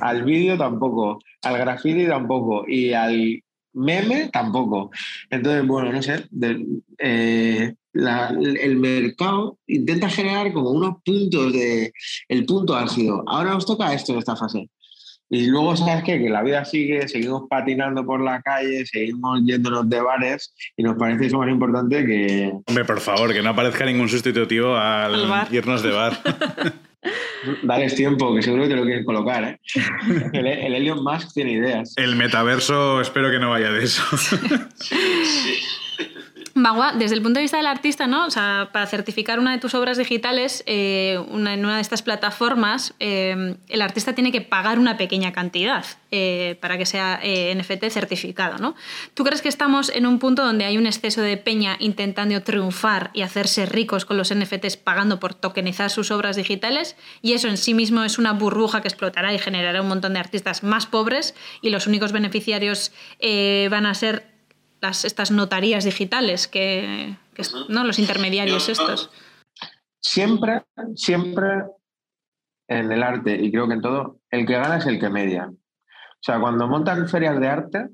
al vídeo tampoco, al graffiti tampoco y al meme tampoco. Entonces, bueno, no sé, eh, el mercado intenta generar como unos puntos de el punto álgido. Ahora nos toca esto en esta fase. Y luego, ¿sabes qué? Que la vida sigue, seguimos patinando por la calle, seguimos yéndonos de bares y nos parece eso más importante que... Hombre, por favor, que no aparezca ningún sustitutivo al, irnos de bar. (laughs) Dales tiempo, que seguro que te lo quieren colocar. ¿eh? El, el Elon Musk tiene ideas. El metaverso, espero que no vaya de eso. (laughs) Magua, desde el punto de vista del artista, ¿no? O sea, para certificar una de tus obras digitales eh, en una de estas plataformas, eh, el artista tiene que pagar una pequeña cantidad eh, para que sea NFT certificado, ¿no? ¿Tú crees que estamos en un punto donde hay un exceso de peña intentando triunfar y hacerse ricos con los NFTs pagando por tokenizar sus obras digitales? Y eso en sí mismo es una burbuja que explotará y generará un montón de artistas más pobres y los únicos beneficiarios van a ser estas notarías digitales, que, ¿no? los intermediarios estos. Siempre, siempre en el arte, y creo que en todo, el que gana es el que media. O sea, cuando montan ferias de arte,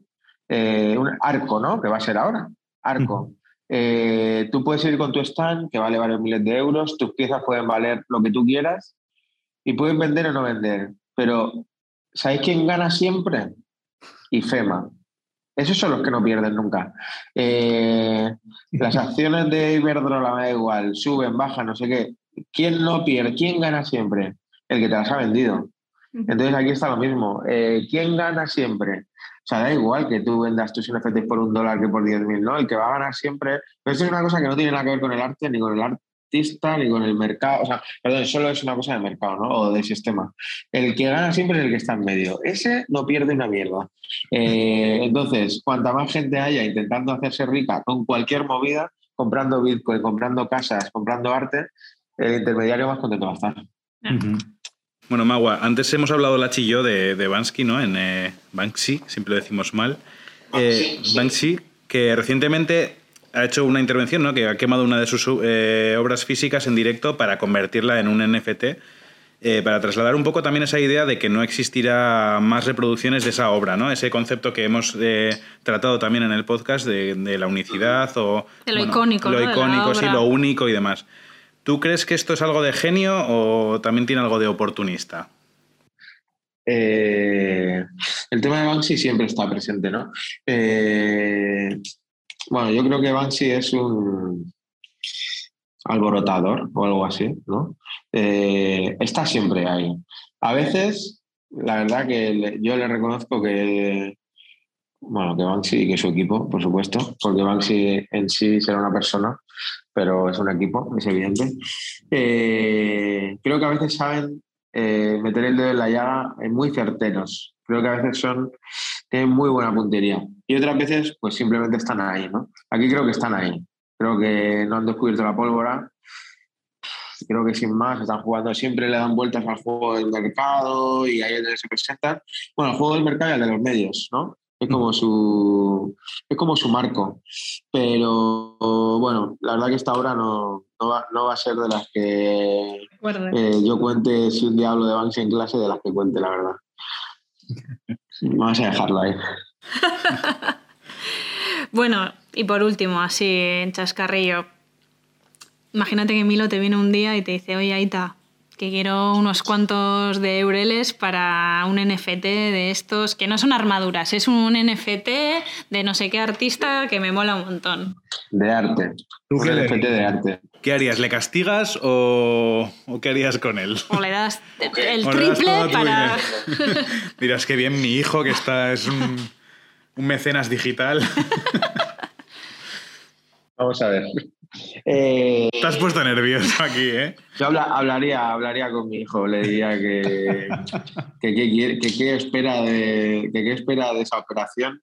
eh, un arco, ¿no? Que va a ser ahora, arco. Eh, tú puedes ir con tu stand, que vale varios miles de euros, tus piezas pueden valer lo que tú quieras, y puedes vender o no vender. Pero, ¿sabéis quién gana siempre? IFEMA. Esos son los que no pierden nunca. Eh, las acciones de Iberdrola me da igual, suben, bajan, no sé qué. ¿Quién no pierde? ¿Quién gana siempre? El que te las ha vendido. Entonces aquí está lo mismo. Eh, ¿Quién gana siempre? O sea, da igual que tú vendas tus NFTs por un dólar que por 10.000, ¿no? El que va a ganar siempre. Pero esto es una cosa que no tiene nada que ver con el arte ni con el artista ni con el mercado. O sea, perdón, solo es una cosa de mercado, ¿no? O de sistema. El que gana siempre es el que está en medio. Ese no pierde una mierda. Eh, entonces, cuanta más gente haya intentando hacerse rica con cualquier movida, comprando Bitcoin, comprando casas, comprando arte, el intermediario más contento va a estar. Bueno, Magua, antes hemos hablado la y yo de, de Bansky, ¿no? En eh, Banksy, siempre lo decimos mal. Eh, Banksy, que recientemente ha hecho una intervención, ¿no? Que ha quemado una de sus eh, obras físicas en directo para convertirla en un NFT. para trasladar un poco también esa idea de que no existirá más reproducciones de esa obra, ¿no? Ese concepto que hemos tratado también en el podcast de, la unicidad o... De lo icónico, Lo ¿no? icónico, sí, lo único y demás. ¿Tú crees que esto es algo de genio o también tiene algo de oportunista? Eh, el tema de Banksy siempre está presente, ¿no? Eh, bueno, yo creo que Banksy es un alborotador o algo así, ¿no? Eh, está siempre ahí. A veces, la verdad que yo le reconozco que, bueno, que Banksy y que su equipo, por supuesto, porque Banksy en sí será una persona, pero es un equipo, es evidente. Eh, creo que a veces saben eh, meter el dedo en la llaga muy certeros. Creo que a veces son, tienen muy buena puntería. Y otras veces, pues simplemente están ahí, ¿no? Aquí creo que están ahí. Creo que no han descubierto la pólvora. Creo que sin más están jugando, siempre le dan vueltas al juego del mercado y ahí es donde se presentan. Bueno, el juego del mercado y el de los medios, ¿no? es como su, es como su marco. Pero bueno, la verdad que esta obra no, no, va, no va a ser de las que eh, yo cuente si un diablo de Banksy en clase, de las que cuente, la verdad. Vamos a dejarlo ahí. (laughs) bueno, y por último, así en chascarrillo. Imagínate que Milo te viene un día y te dice, oye, Aita, que quiero unos cuantos de eureles para un NFT de estos, que no son armaduras, es un NFT de no sé qué artista que me mola un montón. De arte. ¿Tú un qué NFT de arte. ¿Qué harías? ¿Le castigas o, o qué harías con él? O le das el das triple para... (laughs) Dirás que bien mi hijo, que está, es un, un mecenas digital. (laughs) Vamos a ver. Eh, Te has puesto nervioso aquí, ¿eh? (laughs) yo habla- hablaría, hablaría con mi hijo, le diría que qué que espera, de, que espera de esa operación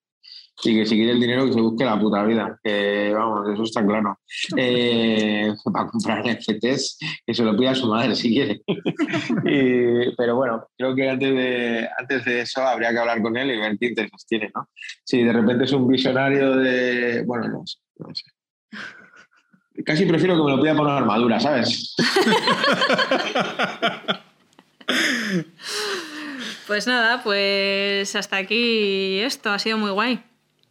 y que si quiere el dinero que se busque la puta vida. Que vamos, eso está claro. Eh, (laughs) para comprar NFTs, que se lo pida a su madre si quiere. Y- pero bueno, creo que antes de, antes de eso habría que hablar con él y ver qué intereses tiene, ¿no? Si de repente es un visionario de. Bueno, no sé. no sé. Casi prefiero que me lo pida por una armadura, ¿sabes? (laughs) Pues nada, pues hasta aquí esto, ha sido muy guay.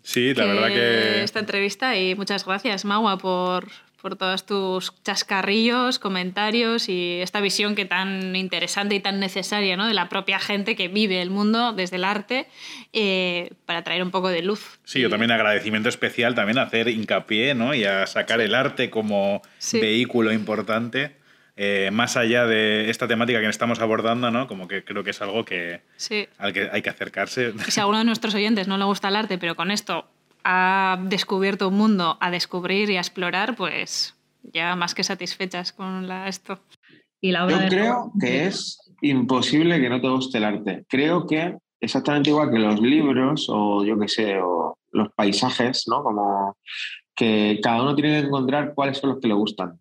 Sí, la verdad que... Esta entrevista y muchas gracias, Magua, por, por todos tus chascarrillos, comentarios y esta visión que tan interesante y tan necesaria ¿no? de la propia gente que vive el mundo desde el arte eh, para traer un poco de luz. Sí, yo también agradecimiento especial también a hacer hincapié ¿no? y a sacar el arte como Sí. vehículo importante, eh, más allá de esta temática que estamos abordando, ¿no? como que creo que es algo que, Sí. al que hay que acercarse. Y si a alguno de nuestros oyentes no le gusta el arte, pero con esto ha descubierto un mundo a descubrir y a explorar, pues ya más que satisfechas con la, esto. Y la obra Yo de creo que es imposible que no te guste el arte. Creo que exactamente igual que los libros o yo qué sé, o los paisajes, ¿no? Como que cada uno tiene que encontrar cuáles son los que le gustan.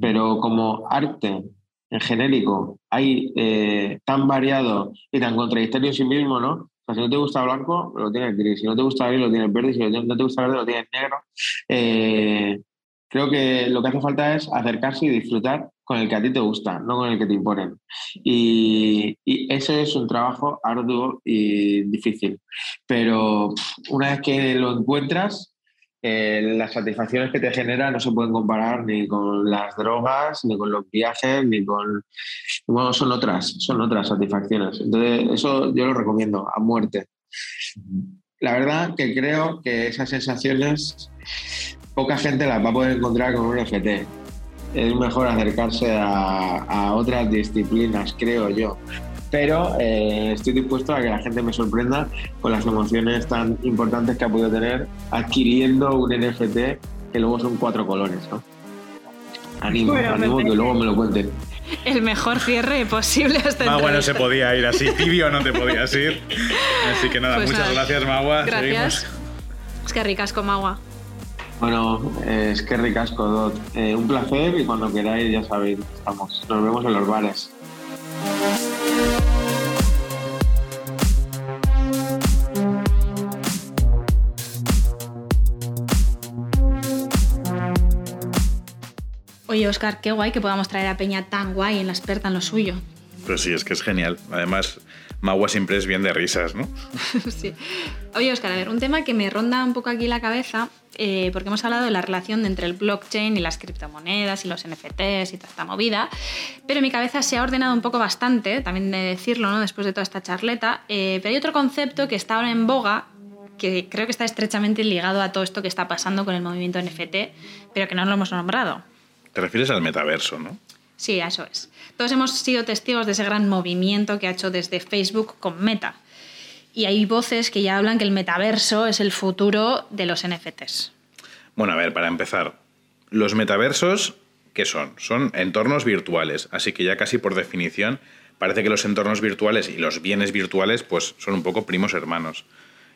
Pero como arte en genérico hay eh, tan variado y tan contradictorio en sí mismo, ¿no? Sea, si no te gusta blanco, lo tienes gris. Si no te gusta gris, lo tienes verde. Si no te gusta verde, lo tienes negro. Eh, creo que lo que hace falta es acercarse y disfrutar con el que a ti te gusta, no con el que te imponen. Y, y ese es un trabajo arduo y difícil. Pero una vez que lo encuentras, eh, las satisfacciones que te genera no se pueden comparar ni con las drogas, ni con los viajes, ni con... Bueno, son otras, son otras satisfacciones. Entonces, eso yo lo recomiendo a muerte. La verdad que creo que esas sensaciones poca gente las va a poder encontrar con un NFT. Es mejor acercarse a, a otras disciplinas, creo yo. Pero eh, estoy dispuesto a que la gente me sorprenda con las emociones tan importantes que ha podido tener adquiriendo un NFT que luego son cuatro colores, ¿no? Animo, animo que luego me lo cuenten. (laughs) El mejor cierre posible hasta Magua no se podía ir así, tibio no te podías ir. Así que nada, Pues muchas nada. gracias, Magua. Gracias. Seguimos. Es que ricas como agua. Bueno, eh, es que ricasco, Dot. Eh, un placer y cuando queráis, ya sabéis, estamos. Nos vemos en los bares. Oye, Oscar, qué guay que podamos traer a Peña tan guay en la experta en lo suyo. Pues sí, es que es genial. Además, Magua siempre es bien de risas, ¿no? (laughs) sí. Oye, Oscar, a ver, un tema que me ronda un poco aquí la cabeza, eh, porque hemos hablado de la relación entre el blockchain y las criptomonedas y los NFTs y toda esta movida, pero mi cabeza se ha ordenado un poco bastante, también de decirlo, ¿no? Después de toda esta charleta, eh, pero hay otro concepto que está ahora en boga que creo que está estrechamente ligado a todo esto que está pasando con el movimiento NFT, pero que no lo hemos nombrado. Te refieres al metaverso, ¿no? Sí, eso es. Todos hemos sido testigos de ese gran movimiento que ha hecho desde Facebook con Meta. Y hay voces que ya hablan que el metaverso es el futuro de los NFTs. Bueno, a ver, para empezar, los metaversos, ¿qué son? Son entornos virtuales, así que ya casi por definición parece que los entornos virtuales y los bienes virtuales pues son un poco primos hermanos.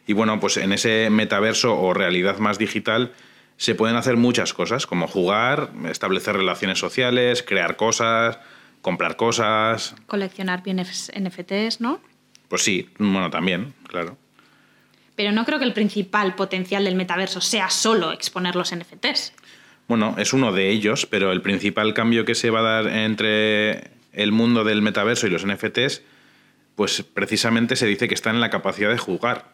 Y bueno, pues en ese metaverso o realidad más digital se pueden hacer muchas cosas, como jugar, establecer relaciones sociales, crear cosas, comprar cosas. Coleccionar bienes NFTs, ¿no? Pues sí, bueno, también, claro. Pero no creo que el principal potencial del metaverso sea solo exponer los NFTs. Bueno, es uno de ellos, pero el principal cambio que se va a dar entre el mundo del metaverso y los NFTs, pues precisamente se dice que está en la capacidad de jugar.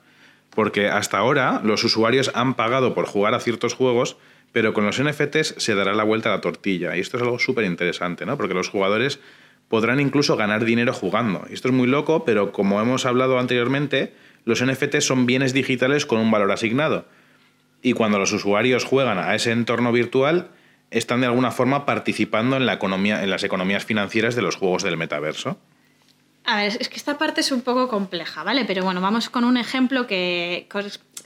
Porque hasta ahora los usuarios han pagado por jugar a ciertos juegos, pero con los NFTs se dará la vuelta a la tortilla. Y esto es algo súper interesante, ¿no? Porque los jugadores podrán incluso ganar dinero jugando. Y esto es muy loco, pero como hemos hablado anteriormente, los NFTs son bienes digitales con un valor asignado. Y cuando los usuarios juegan a ese entorno virtual, están de alguna forma participando en, la economía, en las economías financieras de los juegos del metaverso. A ver, es que esta parte es un poco compleja, ¿vale? Pero bueno, vamos con un ejemplo que,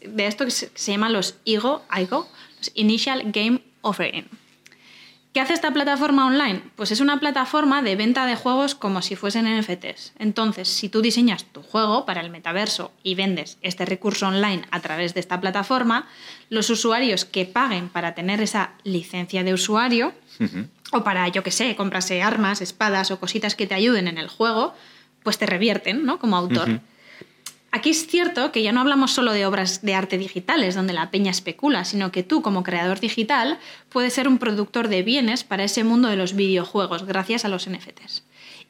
de esto que se, se llama los IGO, IGO, los Initial Game Offering. ¿Qué hace esta plataforma online? Pues es una plataforma de venta de juegos como si fuesen NFTs. Entonces, si tú diseñas tu juego para el metaverso y vendes este recurso online a través de esta plataforma, los usuarios que paguen para tener esa licencia de usuario, uh -huh. o para, yo que sé, comprarse armas, espadas o cositas que te ayuden en el juego, pues te revierten, ¿no? Como autor. Uh -huh. Aquí es cierto que ya no hablamos solo de obras de arte digitales donde la peña especula, sino que tú como creador digital puedes ser un productor de bienes para ese mundo de los videojuegos gracias a los NFTs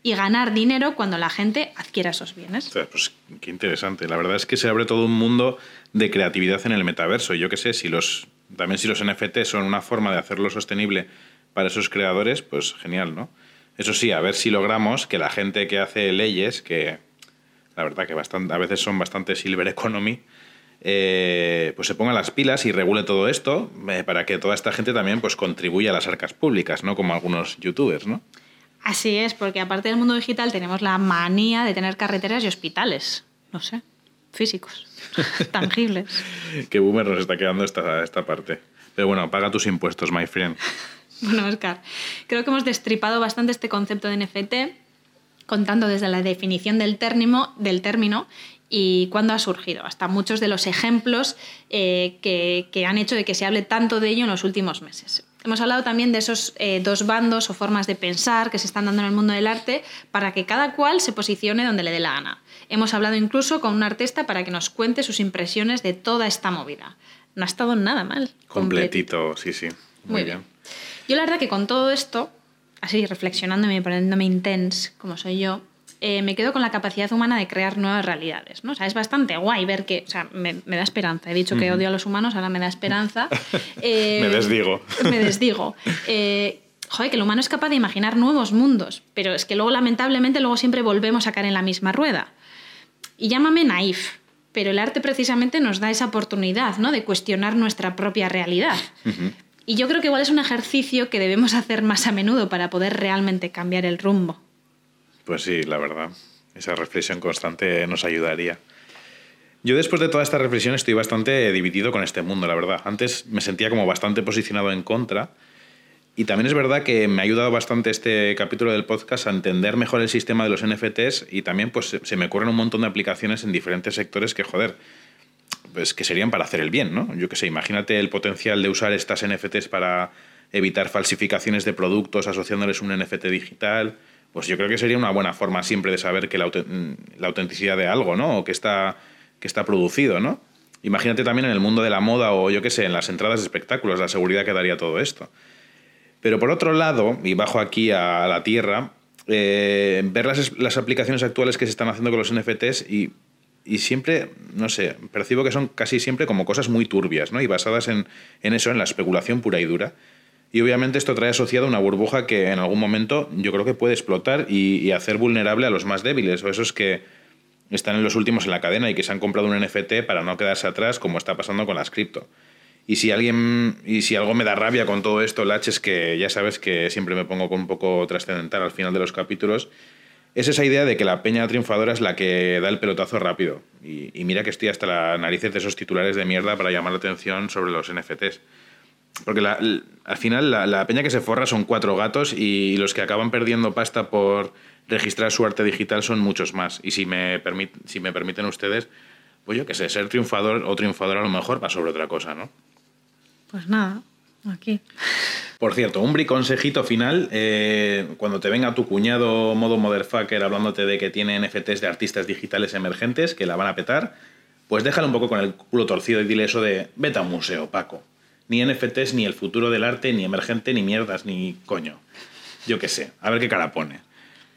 y ganar dinero cuando la gente adquiera esos bienes. O sea, pues qué interesante. La verdad es que se abre todo un mundo de creatividad en el metaverso. Yo qué sé, si los también si los NFTs son una forma de hacerlo sostenible para esos creadores, pues genial, ¿no? Eso sí, a ver si logramos que la gente que hace leyes, que la verdad que bastante, a veces son bastante silver economy, eh, pues se ponga las pilas y regule todo esto eh, para que toda esta gente también pues contribuya a las arcas públicas, ¿no? Como algunos youtubers, ¿no? Así es, porque aparte del mundo digital tenemos la manía de tener carreteras y hospitales, no sé, físicos, (laughs) tangibles. Qué boomer nos está quedando esta, esta parte. Pero bueno, paga tus impuestos, my friend. (laughs) Bueno, Oscar, creo que hemos destripado bastante este concepto de NFT contando desde la definición del término, del término y cuándo ha surgido, hasta muchos de los ejemplos eh, que, que, han hecho de que se hable tanto de ello en los últimos meses. Hemos hablado también de esos eh, dos bandos o formas de pensar que se están dando en el mundo del arte para que cada cual se posicione donde le dé la gana. Hemos hablado incluso con un artista para que nos cuente sus impresiones de toda esta movida. No ha estado nada mal. Completito, Completito. sí, sí. Muy, Muy bien. bien. Yo la verdad que con todo esto así reflexionándome y poniéndome intense, como soy yo, eh, me quedo con la capacidad humana de crear nuevas realidades. ¿no? O sea, es bastante guay ver que, o sea, me, me da esperanza. He dicho que odio a los humanos, ahora me da esperanza. (laughs) Eh, me desdigo. (laughs) Me desdigo. Eh, joder, que el humano es capaz de imaginar nuevos mundos, pero es que luego, lamentablemente, luego siempre volvemos a caer en la misma rueda. Y llámame naif, pero el arte precisamente nos da esa oportunidad ¿no? de cuestionar nuestra propia realidad. Uh -huh. Y yo creo que igual es un ejercicio que debemos hacer más a menudo para poder realmente cambiar el rumbo. Pues sí, la verdad. esa reflexión constante nos ayudaría. Yo después de toda esta reflexión estoy bastante dividido con este mundo, la verdad. Antes me sentía como bastante posicionado en contra. Y también es verdad que me ha ayudado bastante este capítulo del podcast a entender mejor el sistema de los NFTs y también pues se me ocurren un montón de aplicaciones en diferentes sectores que, joder, pues que serían para hacer el bien, ¿no? Yo qué sé, imagínate el potencial de usar estas NFTs para evitar falsificaciones de productos asociándoles un NFT digital, pues yo creo que sería una buena forma siempre de saber que la, autenticidad de algo, ¿no? O que está, que está producido, ¿no? Imagínate también en el mundo de la moda o yo qué sé, en las entradas de espectáculos, la seguridad que daría todo esto. Pero por otro lado, y bajo aquí a la tierra, eh, ver las, aplicaciones actuales que se están haciendo con los NFTs y, y, siempre, no sé, percibo que son casi siempre como cosas muy turbias, ¿no? Y basadas en, en eso, en la especulación pura y dura. Y obviamente esto trae asociado una burbuja que en algún momento yo creo que puede explotar y, hacer vulnerable a los más débiles o esos que están en los últimos en la cadena y que se han comprado un NFT para no quedarse atrás como está pasando con las cripto. Y si alguien y si algo me da rabia con todo esto, Lach, es que ya sabes que siempre me pongo con un poco trascendental al final de los capítulos, es esa idea de que la peña triunfadora es la que da el pelotazo rápido. Y, mira que estoy hasta la narices de esos titulares de mierda para llamar la atención sobre los NFTs. Porque al final la, peña que se forra son cuatro gatos y los que acaban perdiendo pasta por registrar su arte digital son muchos más. Y si me, si me permiten ustedes, pues yo qué sé, ser triunfador o triunfador a lo mejor va sobre otra cosa, ¿no? Pues nada, aquí. Por cierto, un consejito final. Eh, cuando te venga tu cuñado modo motherfucker hablándote de que tiene NFTs de artistas digitales emergentes que la van a petar, pues déjale un poco con el culo torcido y dile eso de vete a museo, Paco ni NFTs, ni el futuro del arte, ni emergente, ni mierdas, ni coño. Yo qué sé, a ver qué cara pone.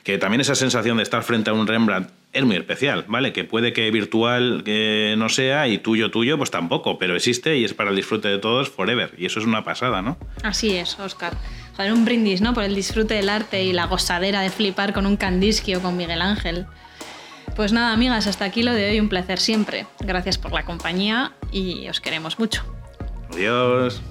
Que también esa sensación de estar frente a un Rembrandt es muy especial, ¿vale? Que puede que virtual que no sea y tuyo tuyo, pues tampoco, pero existe y es para el disfrute de todos forever. Y eso es una pasada, ¿no? Así es, Oscar. Joder, un brindis, ¿no? Por el disfrute del arte y la gozadera de flipar con un Kandinsky o con Miguel Ángel. Pues nada, amigas, hasta aquí lo de hoy, un placer siempre. Gracias por la compañía y os queremos mucho. Adiós.